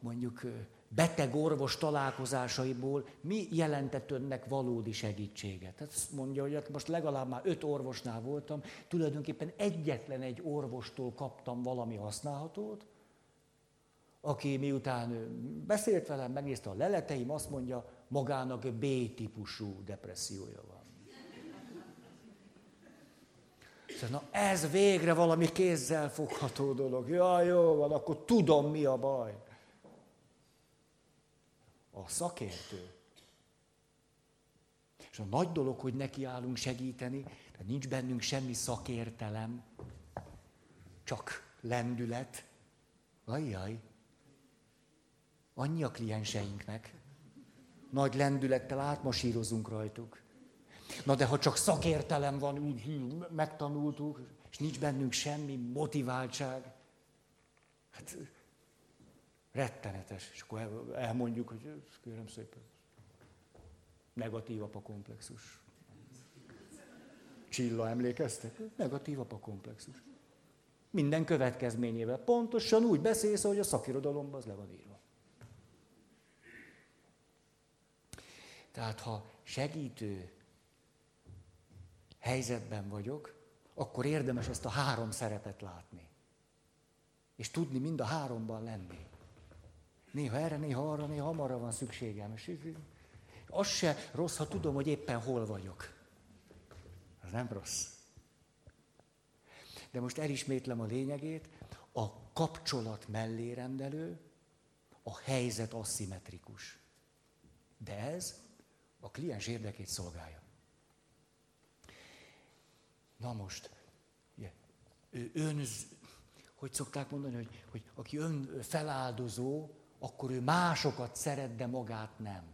mondjuk beteg orvos találkozásaiból mi jelentett önnek valódi segítséget. Tehát azt mondja, hogy hát most legalább már öt orvosnál voltam, tulajdonképpen egyetlen egy orvostól kaptam valami használhatót, aki miután beszélt velem, megnézte a leleteim, azt mondja, magának B-típusú depressziója van. Szóval, na ez végre valami kézzel fogható dolog. Ja, jó van, akkor tudom, mi a baj. A szakértő. És a nagy dolog, hogy nekiállunk segíteni, de nincs bennünk semmi szakértelem, csak lendület. Ajjaj, Annyi a klienseinknek. Nagy lendülettel átmasírozunk rajtuk. Na de ha csak szakértelem van, úgy megtanultuk, és nincs bennünk semmi motiváltság, hát rettenetes. És akkor elmondjuk, hogy kérem szépen, negatív apakomplexus. Csilla emlékeztek? Negatív apakomplexus. Minden következményével. Pontosan úgy beszélsz, ahogy a szakirodalomban az le van írva. Tehát ha segítő helyzetben vagyok, akkor érdemes ezt a három szerepet látni. És tudni mind a háromban lenni. néha erre, néha arra, néha amarra van szükségem. És az se rossz, ha tudom, hogy éppen hol vagyok. Az nem rossz. De most elismétlem a lényegét, a kapcsolat mellérendelő, a helyzet aszimmetrikus. De ez a kliens érdekét szolgálja. Na most, ön, hogy szokták mondani, hogy, hogy aki ön feláldozó, akkor ő másokat szeret, de magát nem.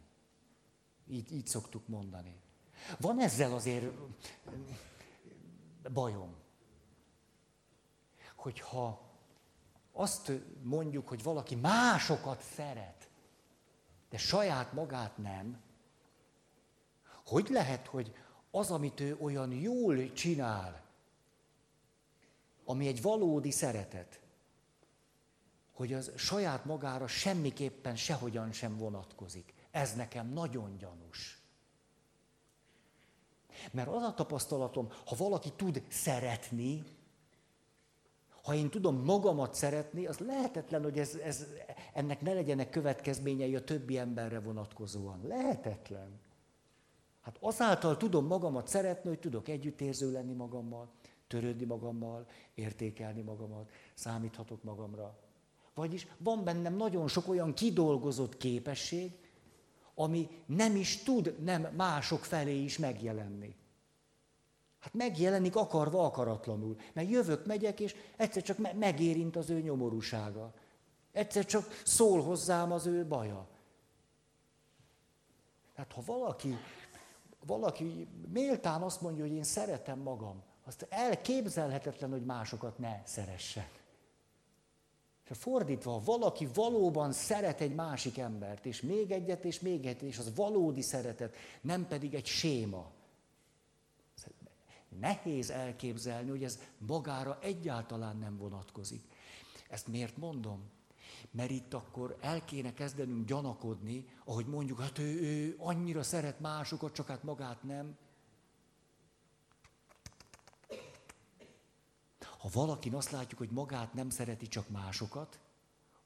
Így, így szoktuk mondani. Van ezzel azért bajom, hogyha azt mondjuk, hogy valaki másokat szeret, de saját magát nem, hogy lehet, hogy az, amit ő olyan jól csinál, ami egy valódi szeretet, hogy az saját magára semmiképpen sehogyan sem vonatkozik. Ez nekem nagyon gyanús. Mert az a tapasztalatom, ha valaki tud szeretni, ha én tudom magamat szeretni, az lehetetlen, hogy ez, ez, ennek ne legyenek következményei a többi emberre vonatkozóan. Lehetetlen. Hát azáltal tudom magamat szeretni, hogy tudok együttérző lenni magammal, törődni magammal, értékelni magamat, számíthatok magamra. Vagyis van bennem nagyon sok olyan kidolgozott képesség, ami nem is tud nem mások felé is megjelenni. Hát megjelenik akarva, akaratlanul. Mert jövök, megyek, és egyszer csak megérint az ő nyomorúsága. Egyszer csak szól hozzám az ő baja. Hát ha valaki, valaki méltán azt mondja, hogy én szeretem magam, azt elképzelhetetlen, hogy másokat ne szeressen. És fordítva, ha valaki valóban szeret egy másik embert, és még egyet, és még egyet, és az valódi szeretet, nem pedig egy séma. Nehéz elképzelni, hogy ez magára egyáltalán nem vonatkozik. Ezt miért mondom? Mert itt akkor el kéne kezdenünk gyanakodni, ahogy mondjuk, hát ő, ő annyira szeret másokat, csak hát magát nem. Ha valakin azt látjuk, hogy magát nem szereti, csak másokat,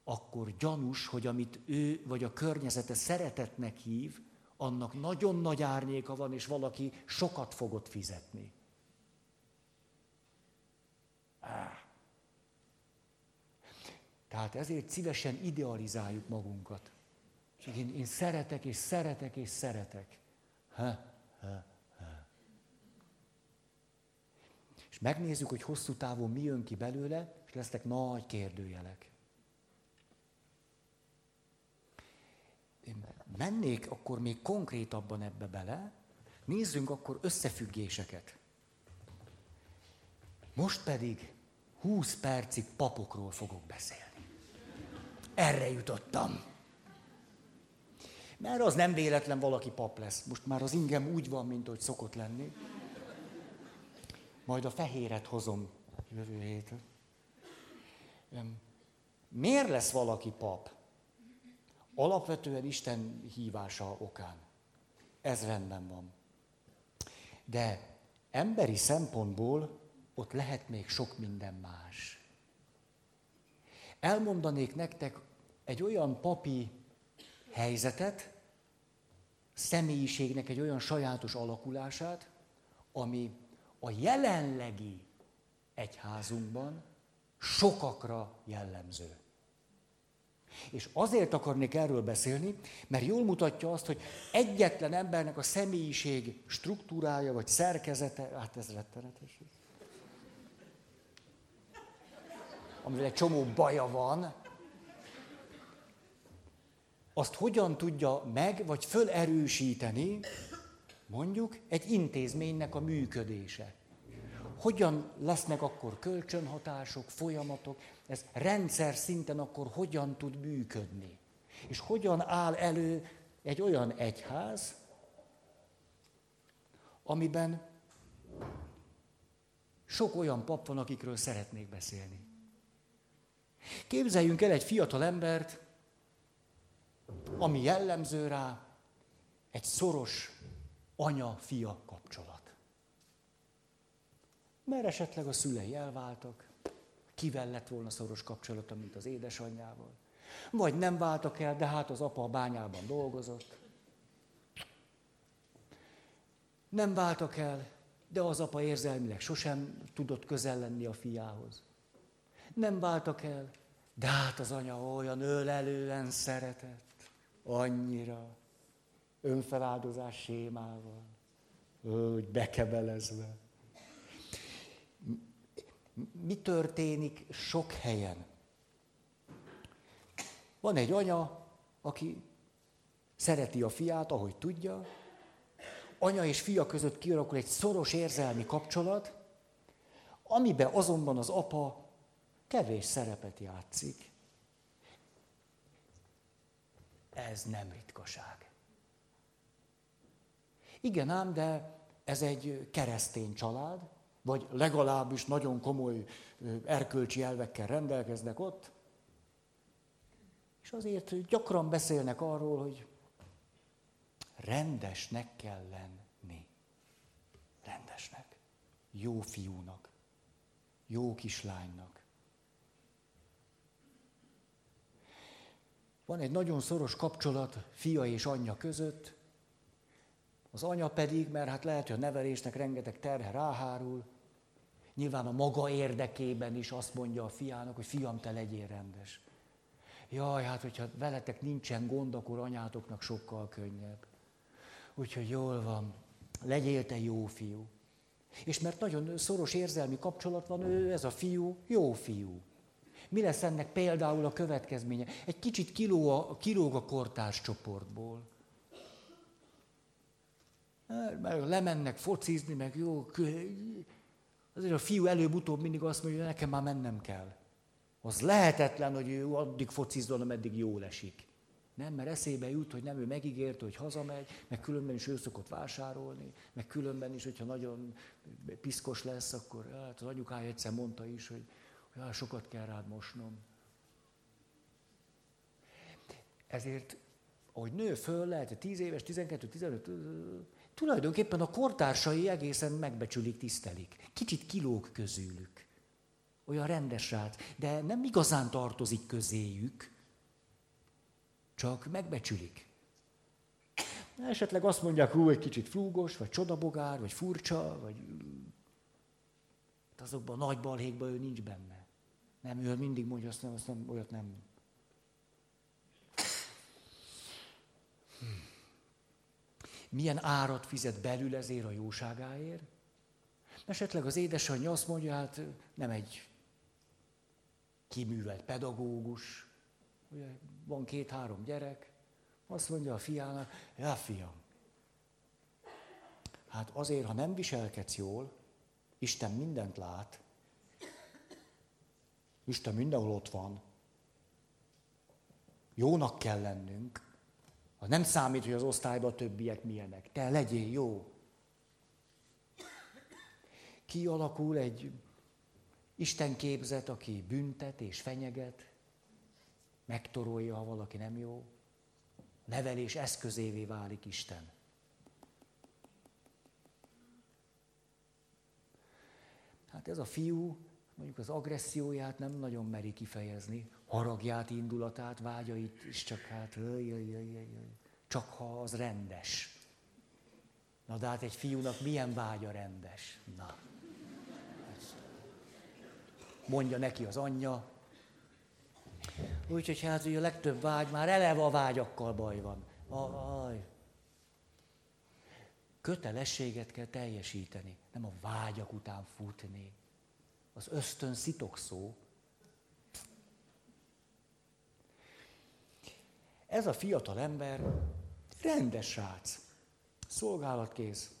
akkor gyanús, hogy amit ő vagy a környezete szeretetnek hív, annak nagyon nagy árnyéka van, és valaki sokat fogott fizetni. Tehát ezért szívesen idealizáljuk magunkat. És én, én szeretek, és szeretek, és szeretek. Ha, ha, ha. És megnézzük, hogy hosszú távon mi jön ki belőle, és lesznek nagy kérdőjelek. Én mennék akkor még konkrétabban ebbe bele, nézzünk akkor összefüggéseket. Most pedig 20 percig papokról fogok beszélni. Erre jutottam. Mert az nem véletlen valaki pap lesz. Most már az ingem úgy van, mint hogy szokott lenni. Majd a fehéret hozom jövő héten. Miért lesz valaki pap? Alapvetően Isten hívása okán. Ez rendben van. De emberi szempontból ott lehet még sok minden más. Elmondanék nektek egy olyan papi helyzetet, személyiségnek egy olyan sajátos alakulását, ami a jelenlegi egyházunkban sokakra jellemző. És azért akarnék erről beszélni, mert jól mutatja azt, hogy egyetlen embernek a személyiség struktúrája vagy szerkezete, hát ez rettenetes. amivel egy csomó baja van, azt hogyan tudja meg, vagy fölerősíteni, mondjuk, egy intézménynek a működése. Hogyan lesznek akkor kölcsönhatások, folyamatok, ez rendszer szinten akkor hogyan tud működni. És hogyan áll elő egy olyan egyház, amiben sok olyan pap van, akikről szeretnék beszélni. Képzeljünk el egy fiatal embert, ami jellemző rá, egy szoros anya-fia kapcsolat. Mert esetleg a szülei elváltak, kivel lett volna szoros kapcsolata, mint az édesanyjával. Vagy nem váltak el, de hát az apa a bányában dolgozott. Nem váltak el, de az apa érzelmileg sosem tudott közel lenni a fiához. Nem váltak el, de hát az anya olyan ölelően szeretett, annyira, önfeláldozás sémával, hogy bekebelezve. Mi történik sok helyen? Van egy anya, aki szereti a fiát, ahogy tudja, anya és fia között kialakul egy szoros érzelmi kapcsolat, amiben azonban az apa kevés szerepet játszik. Ez nem ritkaság. Igen ám, de ez egy keresztény család, vagy legalábbis nagyon komoly erkölcsi elvekkel rendelkeznek ott, és azért gyakran beszélnek arról, hogy rendesnek kell lenni. Rendesnek. Jó fiúnak. Jó kislánynak. Van egy nagyon szoros kapcsolat fia és anyja között, az anya pedig, mert hát lehet, hogy a nevelésnek rengeteg terhe ráhárul, nyilván a maga érdekében is azt mondja a fiának, hogy fiam, te legyél rendes. Jaj, hát hogyha veletek nincsen gond, akkor anyátoknak sokkal könnyebb. Úgyhogy jól van, legyél te jó fiú. És mert nagyon szoros érzelmi kapcsolat van, ő, ez a fiú, jó fiú. Mi lesz ennek például a következménye? Egy kicsit kilóg a, kilóg a kortárs csoportból. Hát, mert lemennek focizni, meg jó, azért a fiú előbb-utóbb mindig azt mondja, hogy nekem már mennem kell. Az lehetetlen, hogy ő addig focizzon, ameddig jól esik. Nem, mert eszébe jut, hogy nem ő megígért, hogy hazamegy, meg különben is ő szokott vásárolni, meg különben is, hogyha nagyon piszkos lesz, akkor hát az anyukája egyszer mondta is, hogy, hát sokat kell rád mosnom. Ezért, ahogy nő föl, lehet 10 éves, 12, 15, tulajdonképpen a kortársai egészen megbecsülik, tisztelik. Kicsit kilóg közülük. Olyan rendes rác, de nem igazán tartozik közéjük, csak megbecsülik. Esetleg azt mondják, hogy egy kicsit flúgos, vagy csodabogár, vagy furcsa, vagy hát azokban a nagy balhékban ő nincs benne. Nem, ő mindig mondja, azt nem, azt nem, olyat nem. Milyen árat fizet belül ezért a jóságáért? Esetleg az édesanyja azt mondja, hát nem egy kiművelt pedagógus, Ugye van két-három gyerek, azt mondja a fiának, ja fiam, hát azért, ha nem viselkedsz jól, Isten mindent lát, Isten mindenhol ott van. Jónak kell lennünk. Az nem számít, hogy az osztályban többiek milyenek. Te legyél jó. Kialakul egy Isten képzet, aki büntet és fenyeget, megtorolja, ha valaki nem jó. Nevelés eszközévé válik Isten. Hát ez a fiú mondjuk az agresszióját nem nagyon meri kifejezni, haragját, indulatát, vágyait is csak hát, jaj, jaj, jaj, jaj, csak ha az rendes. Na de hát egy fiúnak milyen vágya rendes? Na. Mondja neki az anyja, Úgyhogy hát ugye a legtöbb vágy, már eleve a vágyakkal baj van. Aj. Kötelességet kell teljesíteni, nem a vágyak után futni. Az ösztön szó. Ez a fiatal ember rendes srác, szolgálatkész,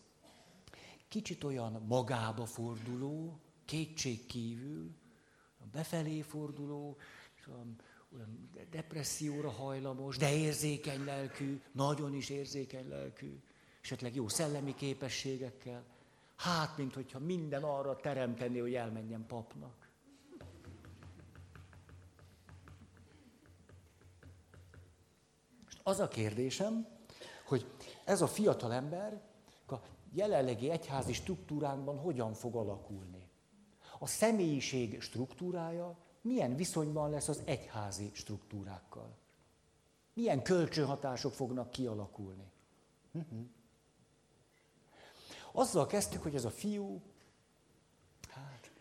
kicsit olyan magába forduló, kétség kívül, befelé forduló, olyan depresszióra hajlamos, de érzékeny lelkű, nagyon is érzékeny lelkű, esetleg jó szellemi képességekkel. Hát, mint hogyha minden arra teremteni, hogy elmenjen papnak. Most az a kérdésem, hogy ez a fiatal ember a jelenlegi egyházi struktúránkban hogyan fog alakulni. A személyiség struktúrája milyen viszonyban lesz az egyházi struktúrákkal. Milyen kölcsönhatások fognak kialakulni. Uh-huh. Azzal kezdtük, hogy ez a fiú, hát,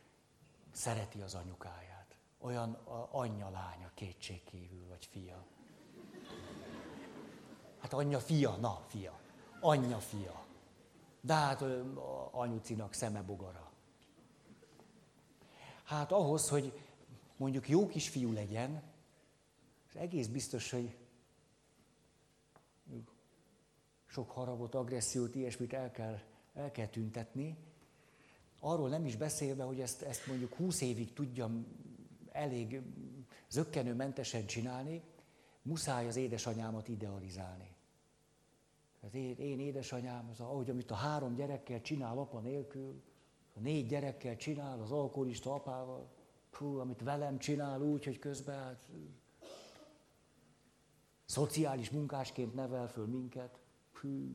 szereti az anyukáját. Olyan anyja lánya kétségkívül, vagy fia. Hát anyja fia, na fia. Anyja fia. De hát anyucinak szeme bogara. Hát ahhoz, hogy mondjuk jó kisfiú legyen, és egész biztos, hogy sok haragot, agressziót, ilyesmit el kell, el kell tüntetni. Arról nem is beszélve, hogy ezt, ezt mondjuk 20 évig tudjam elég zöggenőmentesen csinálni, muszáj az édesanyámat idealizálni. Az én, én édesanyám, az, ahogy amit a három gyerekkel csinál apa nélkül, a négy gyerekkel csinál az alkoholista apával, Hú, amit velem csinál úgy, hogy közben hát, szociális munkásként nevel föl minket. Hű.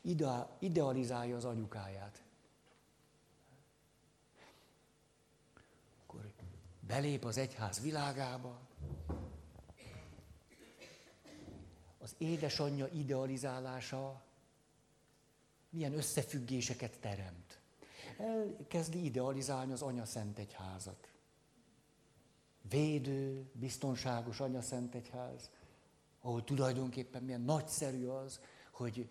Ide, idealizálja az anyukáját. Akkor belép az egyház világába, az édesanyja idealizálása milyen összefüggéseket teremt. Elkezdi idealizálni az Anya Szent Egyházat. Védő, biztonságos Anya Szent Egyház, ahol tulajdonképpen milyen nagyszerű az, hogy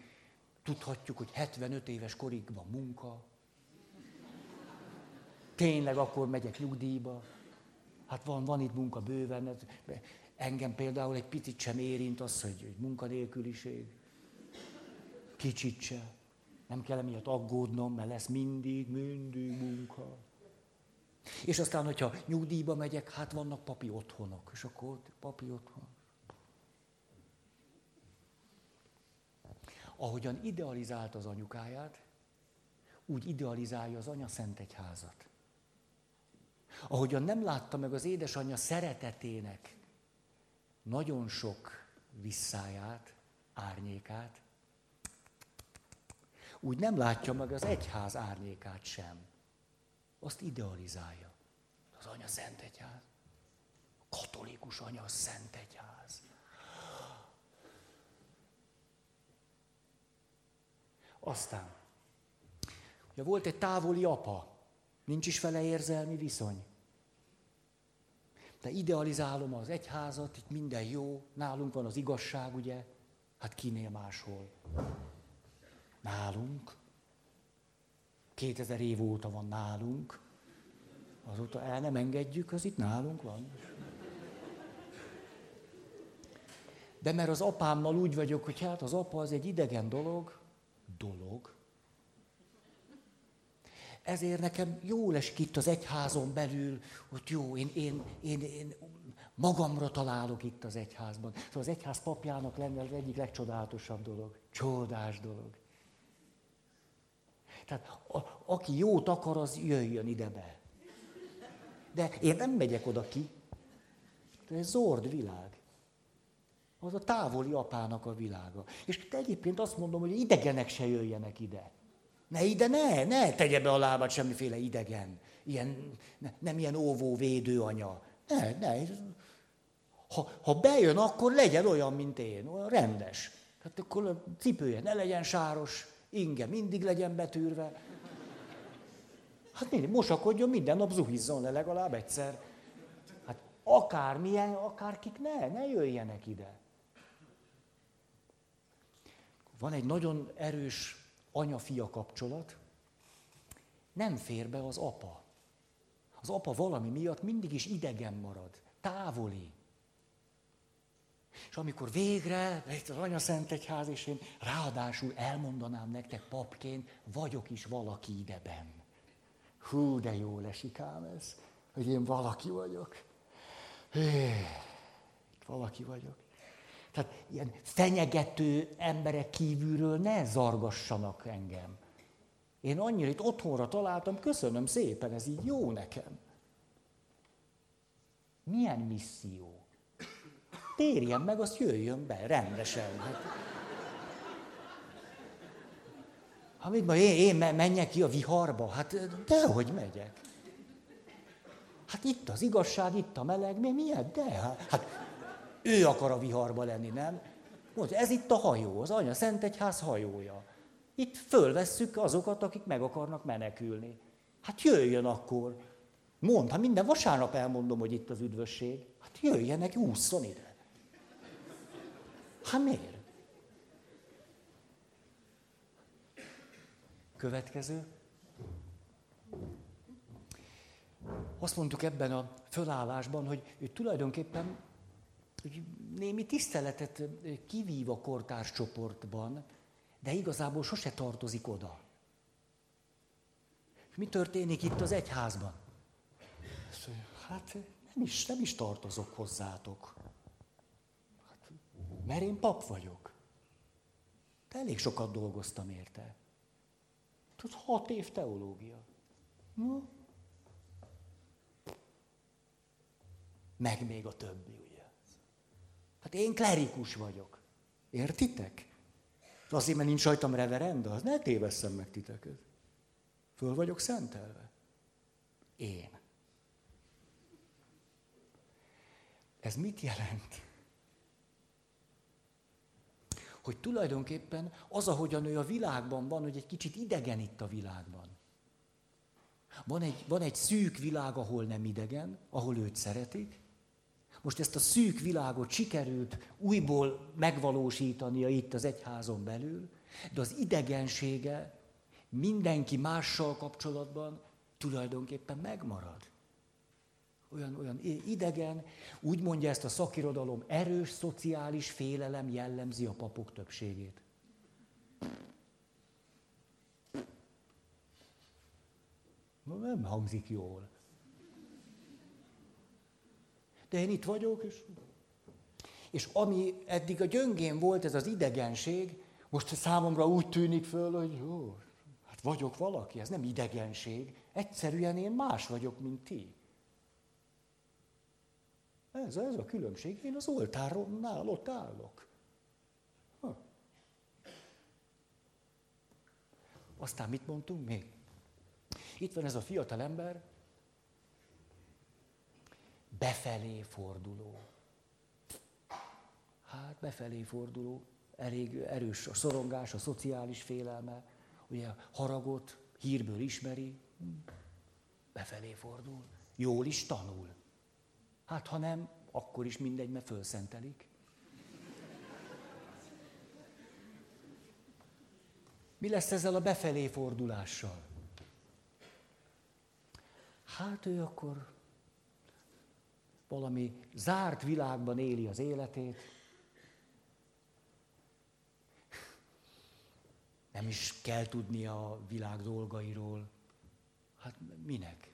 tudhatjuk, hogy 75 éves korig van munka, tényleg akkor megyek nyugdíjba, hát van, van itt munka bőven, engem például egy picit sem érint az, hogy, hogy munkanélküliség, kicsit se. Nem kell emiatt aggódnom, mert lesz mindig, mindig munka. És aztán, hogyha nyugdíjba megyek, hát vannak papi otthonok, és akkor papi otthon. Ahogyan idealizált az anyukáját, úgy idealizálja az anya szent egyházat. Ahogyan nem látta meg az édesanyja szeretetének nagyon sok visszáját, árnyékát, úgy nem látja meg az egyház árnyékát sem. Azt idealizálja. Az anya szent egyház. A katolikus anya szent egyház. Aztán, ugye volt egy távoli apa, nincs is vele érzelmi viszony. De idealizálom az egyházat, itt minden jó, nálunk van az igazság, ugye? Hát kinél máshol. Nálunk. 2000 év óta van nálunk. Azóta el nem engedjük, az itt nálunk van. De mert az apámmal úgy vagyok, hogy hát az apa az egy idegen dolog, dolog. Ezért nekem jó esik itt az egyházon belül, hogy jó, én, én, én, én magamra találok itt az egyházban. Szóval az egyház papjának lenne az egyik legcsodálatosabb dolog. Csodás dolog. Tehát a, aki jót akar, az jöjjön ide be. De én nem megyek oda ki. Ez zord világ. Az a távoli apának a világa. És te egyébként azt mondom, hogy idegenek se jöjjenek ide. Ne ide, ne, ne tegye be a lábát semmiféle idegen. Ilyen, ne, nem ilyen óvó, védő anya. Ne, ne. Ha, ha bejön, akkor legyen olyan, mint én, olyan rendes. Tehát akkor a cipője ne legyen sáros, inge mindig legyen betűrve. Hát mindig mosakodjon, minden nap zuhizzon le legalább egyszer. Hát akármilyen, akárkik ne, ne jöjjenek ide. Van egy nagyon erős anya-fia kapcsolat, nem fér be az apa. Az apa valami miatt mindig is idegen marad, távoli. És amikor végre, itt az Anya Szent Egyház, és én ráadásul elmondanám nektek papként, vagyok is valaki ideben. Hú, de jó esik ám ez, hogy én valaki vagyok. Hé, itt valaki vagyok. Tehát ilyen fenyegető emberek kívülről ne zargassanak engem. Én annyira itt otthonra találtam, köszönöm szépen, ez így jó nekem. Milyen misszió? térjen meg, azt jöjjön be rendesen. Hát, ha mit ma én, én menjek ki a viharba? Hát dehogy megyek. Hát itt az igazság, itt a meleg, mi miért? De, hát, hát ő akar a viharba lenni, nem? Mondja, ez itt a hajó, az Anya Szent Egyház hajója. Itt fölvesszük azokat, akik meg akarnak menekülni. Hát jöjjön akkor. Mondd, hát minden vasárnap elmondom, hogy itt az üdvösség. Hát jöjjenek, ússzon ide. Hát miért? Következő. Azt mondtuk ebben a fölállásban, hogy, hogy tulajdonképpen hogy némi tiszteletet kivív a kortárs csoportban, de igazából sose tartozik oda. Mi történik itt az egyházban? Hát nem is, nem is tartozok hozzátok. Hát, mert én pap vagyok. De elég sokat dolgoztam érte. Tudod, hat év teológia. No. Meg még a többi, ugye. Hát én klerikus vagyok. Értitek? Azért, mert nincs rajtam reverenda, az ne tévesszem meg titeket. Föl vagyok szentelve. Én. Ez mit jelent? Hogy tulajdonképpen az, ahogyan ő a világban van, hogy egy kicsit idegen itt a világban. Van egy, van egy szűk világ, ahol nem idegen, ahol őt szeretik. Most ezt a szűk világot sikerült újból megvalósítania itt az egyházon belül, de az idegensége mindenki mással kapcsolatban tulajdonképpen megmarad olyan, olyan idegen, úgy mondja ezt a szakirodalom, erős szociális félelem jellemzi a papok többségét. Nem hangzik jól. De én itt vagyok, és, és ami eddig a gyöngén volt, ez az idegenség, most számomra úgy tűnik föl, hogy jó, hát vagyok valaki, ez nem idegenség, egyszerűen én más vagyok, mint ti. Ez, ez a különbség. Én az oltárnál ott állok. Aztán mit mondtunk még? Itt van ez a fiatal ember, befelé forduló. Hát befelé forduló, elég erős a szorongás, a szociális félelme, ugye haragot hírből ismeri, befelé fordul, jól is tanul. Hát ha nem, akkor is mindegy, mert fölszentelik. Mi lesz ezzel a befelé fordulással? Hát ő akkor valami zárt világban éli az életét. Nem is kell tudnia a világ dolgairól. Hát minek?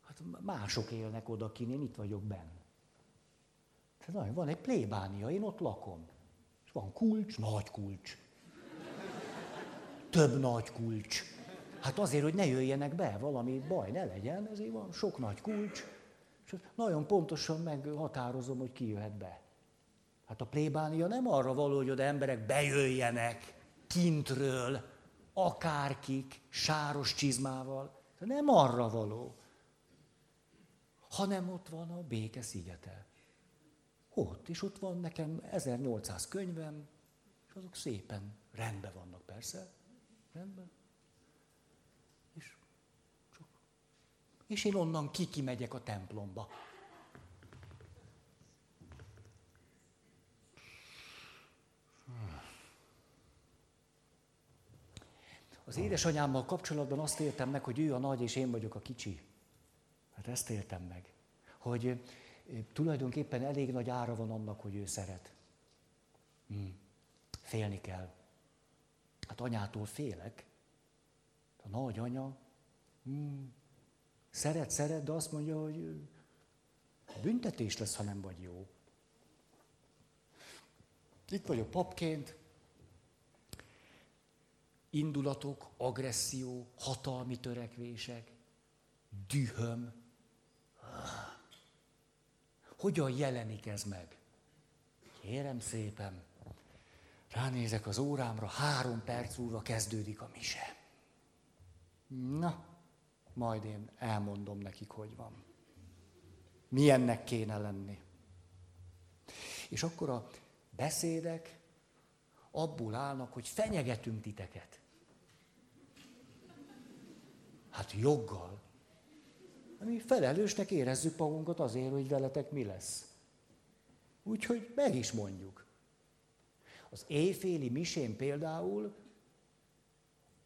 Hát mások élnek oda kint, én itt vagyok benn. Tehát van egy plébánia, én ott lakom. És van kulcs, nagy kulcs. Több nagy kulcs. Hát azért, hogy ne jöjjenek be, valami baj ne legyen, ezért van sok nagy kulcs. És nagyon pontosan meghatározom, hogy ki jöhet be. Hát a plébánia nem arra való, hogy oda emberek bejöjjenek kintről, akárkik, sáros csizmával. Nem arra való hanem ott van a béke szigete. Ott, és ott van nekem 1800 könyvem, és azok szépen rendben vannak, persze. Rendben. És, csak. És én onnan kikimegyek a templomba. Az édesanyámmal kapcsolatban azt éltem meg, hogy ő a nagy, és én vagyok a kicsi. Hát ezt éltem meg. Hogy tulajdonképpen elég nagy ára van annak, hogy ő szeret. Hmm. Félni kell. Hát anyától félek. A nagyanya hmm. Szeret, szeret, de azt mondja, hogy büntetés lesz, ha nem vagy jó. Itt vagyok papként, indulatok, agresszió, hatalmi törekvések, dühöm, hogyan jelenik ez meg? Kérem szépen, ránézek az órámra, három perc múlva kezdődik a mise. Na, majd én elmondom nekik, hogy van. Milyennek kéne lenni. És akkor a beszédek abból állnak, hogy fenyegetünk titeket. Hát joggal. Mi felelősnek érezzük magunkat azért, hogy veletek mi lesz. Úgyhogy meg is mondjuk. Az éjféli misén például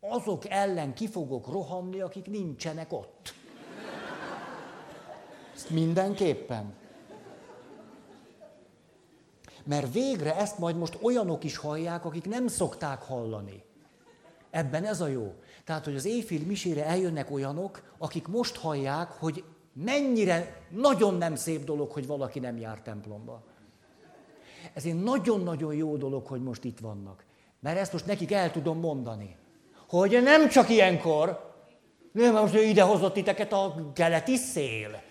azok ellen ki fogok rohanni, akik nincsenek ott. Ezt mindenképpen. Mert végre ezt majd most olyanok is hallják, akik nem szokták hallani. Ebben ez a jó. Tehát, hogy az éjfél misére eljönnek olyanok, akik most hallják, hogy mennyire nagyon nem szép dolog, hogy valaki nem jár templomba. Ez egy nagyon-nagyon jó dolog, hogy most itt vannak. Mert ezt most nekik el tudom mondani. Hogy nem csak ilyenkor, nem, most ide hozott titeket a keleti szél.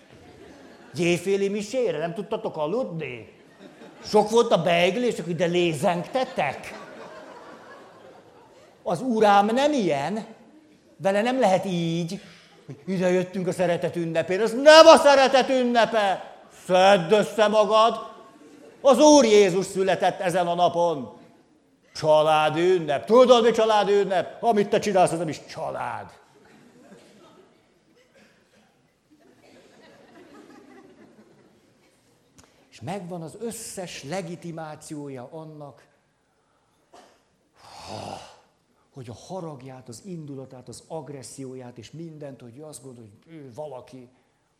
Gyéféli misére, nem tudtatok aludni? Sok volt a beigli, akkor ide lézengtetek? Az urám nem ilyen. Vele nem lehet így, hogy ide jöttünk a szeretet ünnepére. Ez nem a szeretet ünnepe! Szedd össze magad! Az Úr Jézus született ezen a napon. Család ünnep. Tudod, mi család ünnep? Amit te csinálsz, az nem is család. És megvan az összes legitimációja annak, hogy a haragját, az indulatát, az agresszióját és mindent, hogy azt gondolja, hogy ő valaki,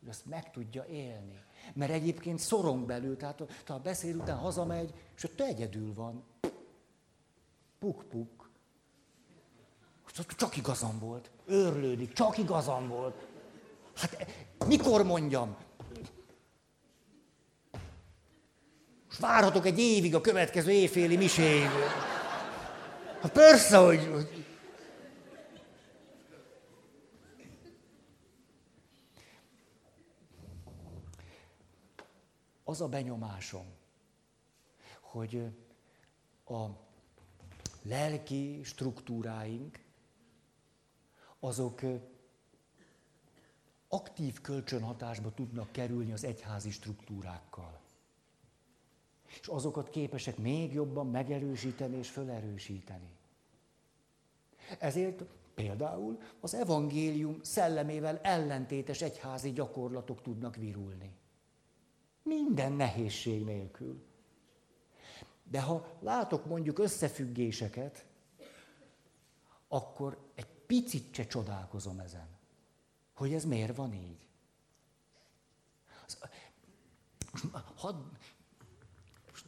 hogy azt meg tudja élni. Mert egyébként szorong belül, tehát a beszél után hazamegy, és ott egyedül van. Puk-puk. Csak igazam volt. Őrlődik, csak igazam volt. Hát mikor mondjam? Most várhatok egy évig a következő éjféli miséig. Hát persze, hogy... Az a benyomásom, hogy a lelki struktúráink, azok aktív kölcsönhatásba tudnak kerülni az egyházi struktúrákkal és azokat képesek még jobban megerősíteni és felerősíteni. Ezért például az evangélium szellemével ellentétes egyházi gyakorlatok tudnak virulni. Minden nehézség nélkül. De ha látok mondjuk összefüggéseket, akkor egy picit se csodálkozom ezen, hogy ez miért van így. Hadd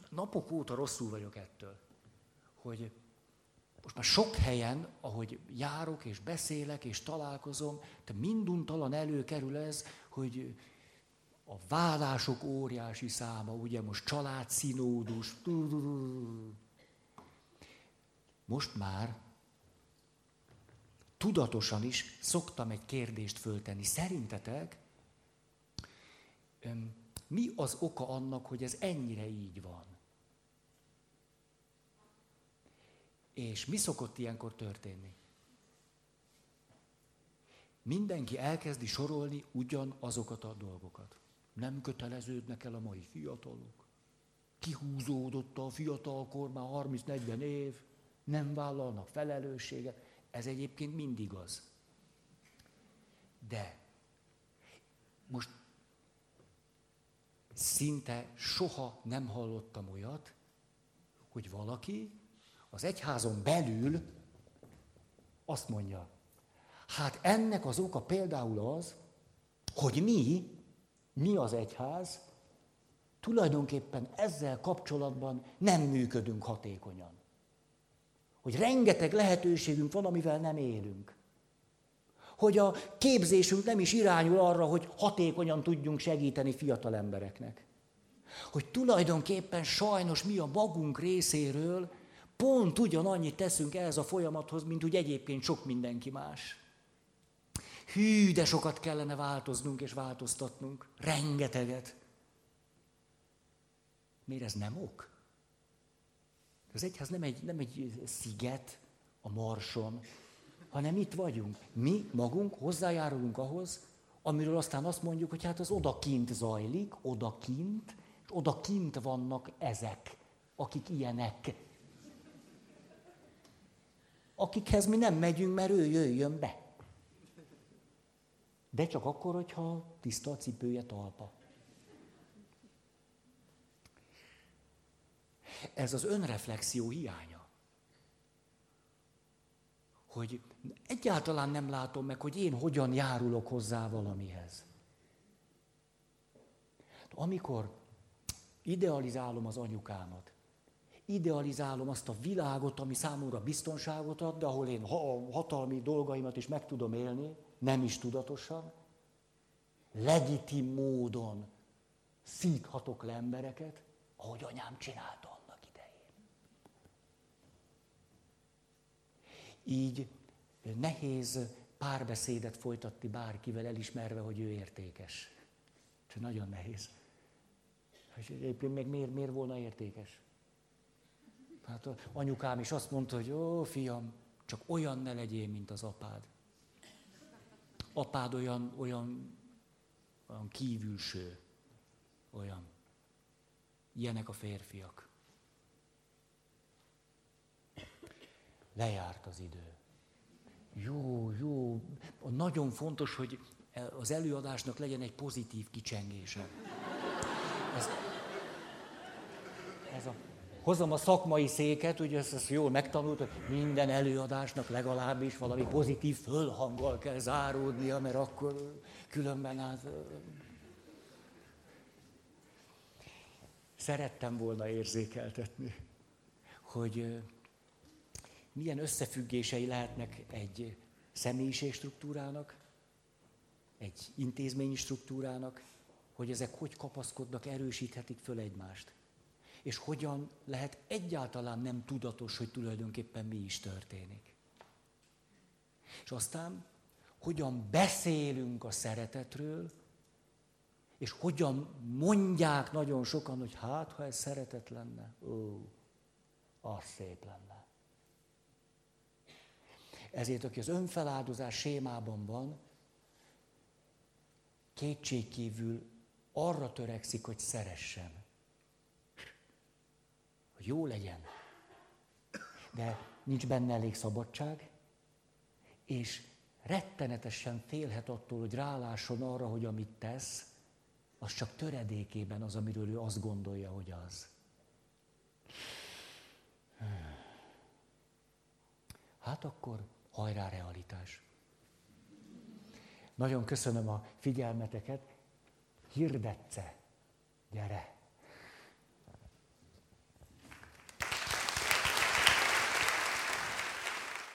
napok óta rosszul vagyok ettől, hogy most már sok helyen, ahogy járok és beszélek és találkozom, de minduntalan előkerül ez, hogy a vállások óriási száma, ugye most családszínódus, most már tudatosan is szoktam egy kérdést föltenni. Szerintetek mi az oka annak, hogy ez ennyire így van? És mi szokott ilyenkor történni? Mindenki elkezdi sorolni ugyanazokat a dolgokat. Nem köteleződnek el a mai fiatalok. Kihúzódott a fiatalkor, már 30-40 év, nem vállalnak felelősséget. Ez egyébként mindig az. De most szinte soha nem hallottam olyat, hogy valaki az egyházon belül azt mondja, hát ennek az oka például az, hogy mi, mi az egyház, tulajdonképpen ezzel kapcsolatban nem működünk hatékonyan. Hogy rengeteg lehetőségünk van, amivel nem élünk. Hogy a képzésünk nem is irányul arra, hogy hatékonyan tudjunk segíteni fiatal embereknek. Hogy tulajdonképpen sajnos mi a magunk részéről Pont ugyanannyit teszünk ehhez a folyamathoz, mint úgy egyébként sok mindenki más. Hű, de sokat kellene változnunk és változtatnunk. Rengeteget. Miért ez nem ok? Az egyház nem egy, nem egy sziget a marson, hanem itt vagyunk. Mi magunk hozzájárulunk ahhoz, amiről aztán azt mondjuk, hogy hát az odakint zajlik, odakint, és odakint vannak ezek, akik ilyenek. Akikhez mi nem megyünk, mert ő jöjjön be. De csak akkor, hogyha tiszta a cipője talpa. Ez az önreflexió hiánya. Hogy egyáltalán nem látom meg, hogy én hogyan járulok hozzá valamihez. Amikor idealizálom az anyukámat, idealizálom azt a világot, ami számomra biztonságot ad, de ahol én hatalmi dolgaimat is meg tudom élni, nem is tudatosan, legitim módon szíthatok le embereket, ahogy anyám csinálta annak idején. Így nehéz párbeszédet folytatni bárkivel, elismerve, hogy ő értékes. Csak nagyon nehéz. És egyébként meg miért, miért volna értékes? Hát anyukám is azt mondta, hogy ó, fiam, csak olyan ne legyél, mint az apád. Apád olyan, olyan, olyan kívülső, olyan. Ilyenek a férfiak. Lejárt az idő. Jó, jó. Nagyon fontos, hogy az előadásnak legyen egy pozitív kicsengése. Ez, ez a hozom a szakmai széket, ugye ezt, ezt jól hogy minden előadásnak legalábbis valami pozitív fölhanggal kell záródnia, mert akkor különben hát... Szerettem volna érzékeltetni, hogy milyen összefüggései lehetnek egy személyiségstruktúrának, egy intézményi struktúrának, hogy ezek hogy kapaszkodnak, erősíthetik föl egymást és hogyan lehet egyáltalán nem tudatos, hogy tulajdonképpen mi is történik. És aztán, hogyan beszélünk a szeretetről, és hogyan mondják nagyon sokan, hogy hát, ha ez szeretet lenne, ó, az szép lenne. Ezért, aki az önfeláldozás sémában van, kétségkívül arra törekszik, hogy szeressen hogy jó legyen. De nincs benne elég szabadság, és rettenetesen félhet attól, hogy rálásson arra, hogy amit tesz, az csak töredékében az, amiről ő azt gondolja, hogy az. Hát akkor hajrá realitás. Nagyon köszönöm a figyelmeteket. Hirdetce, gyere!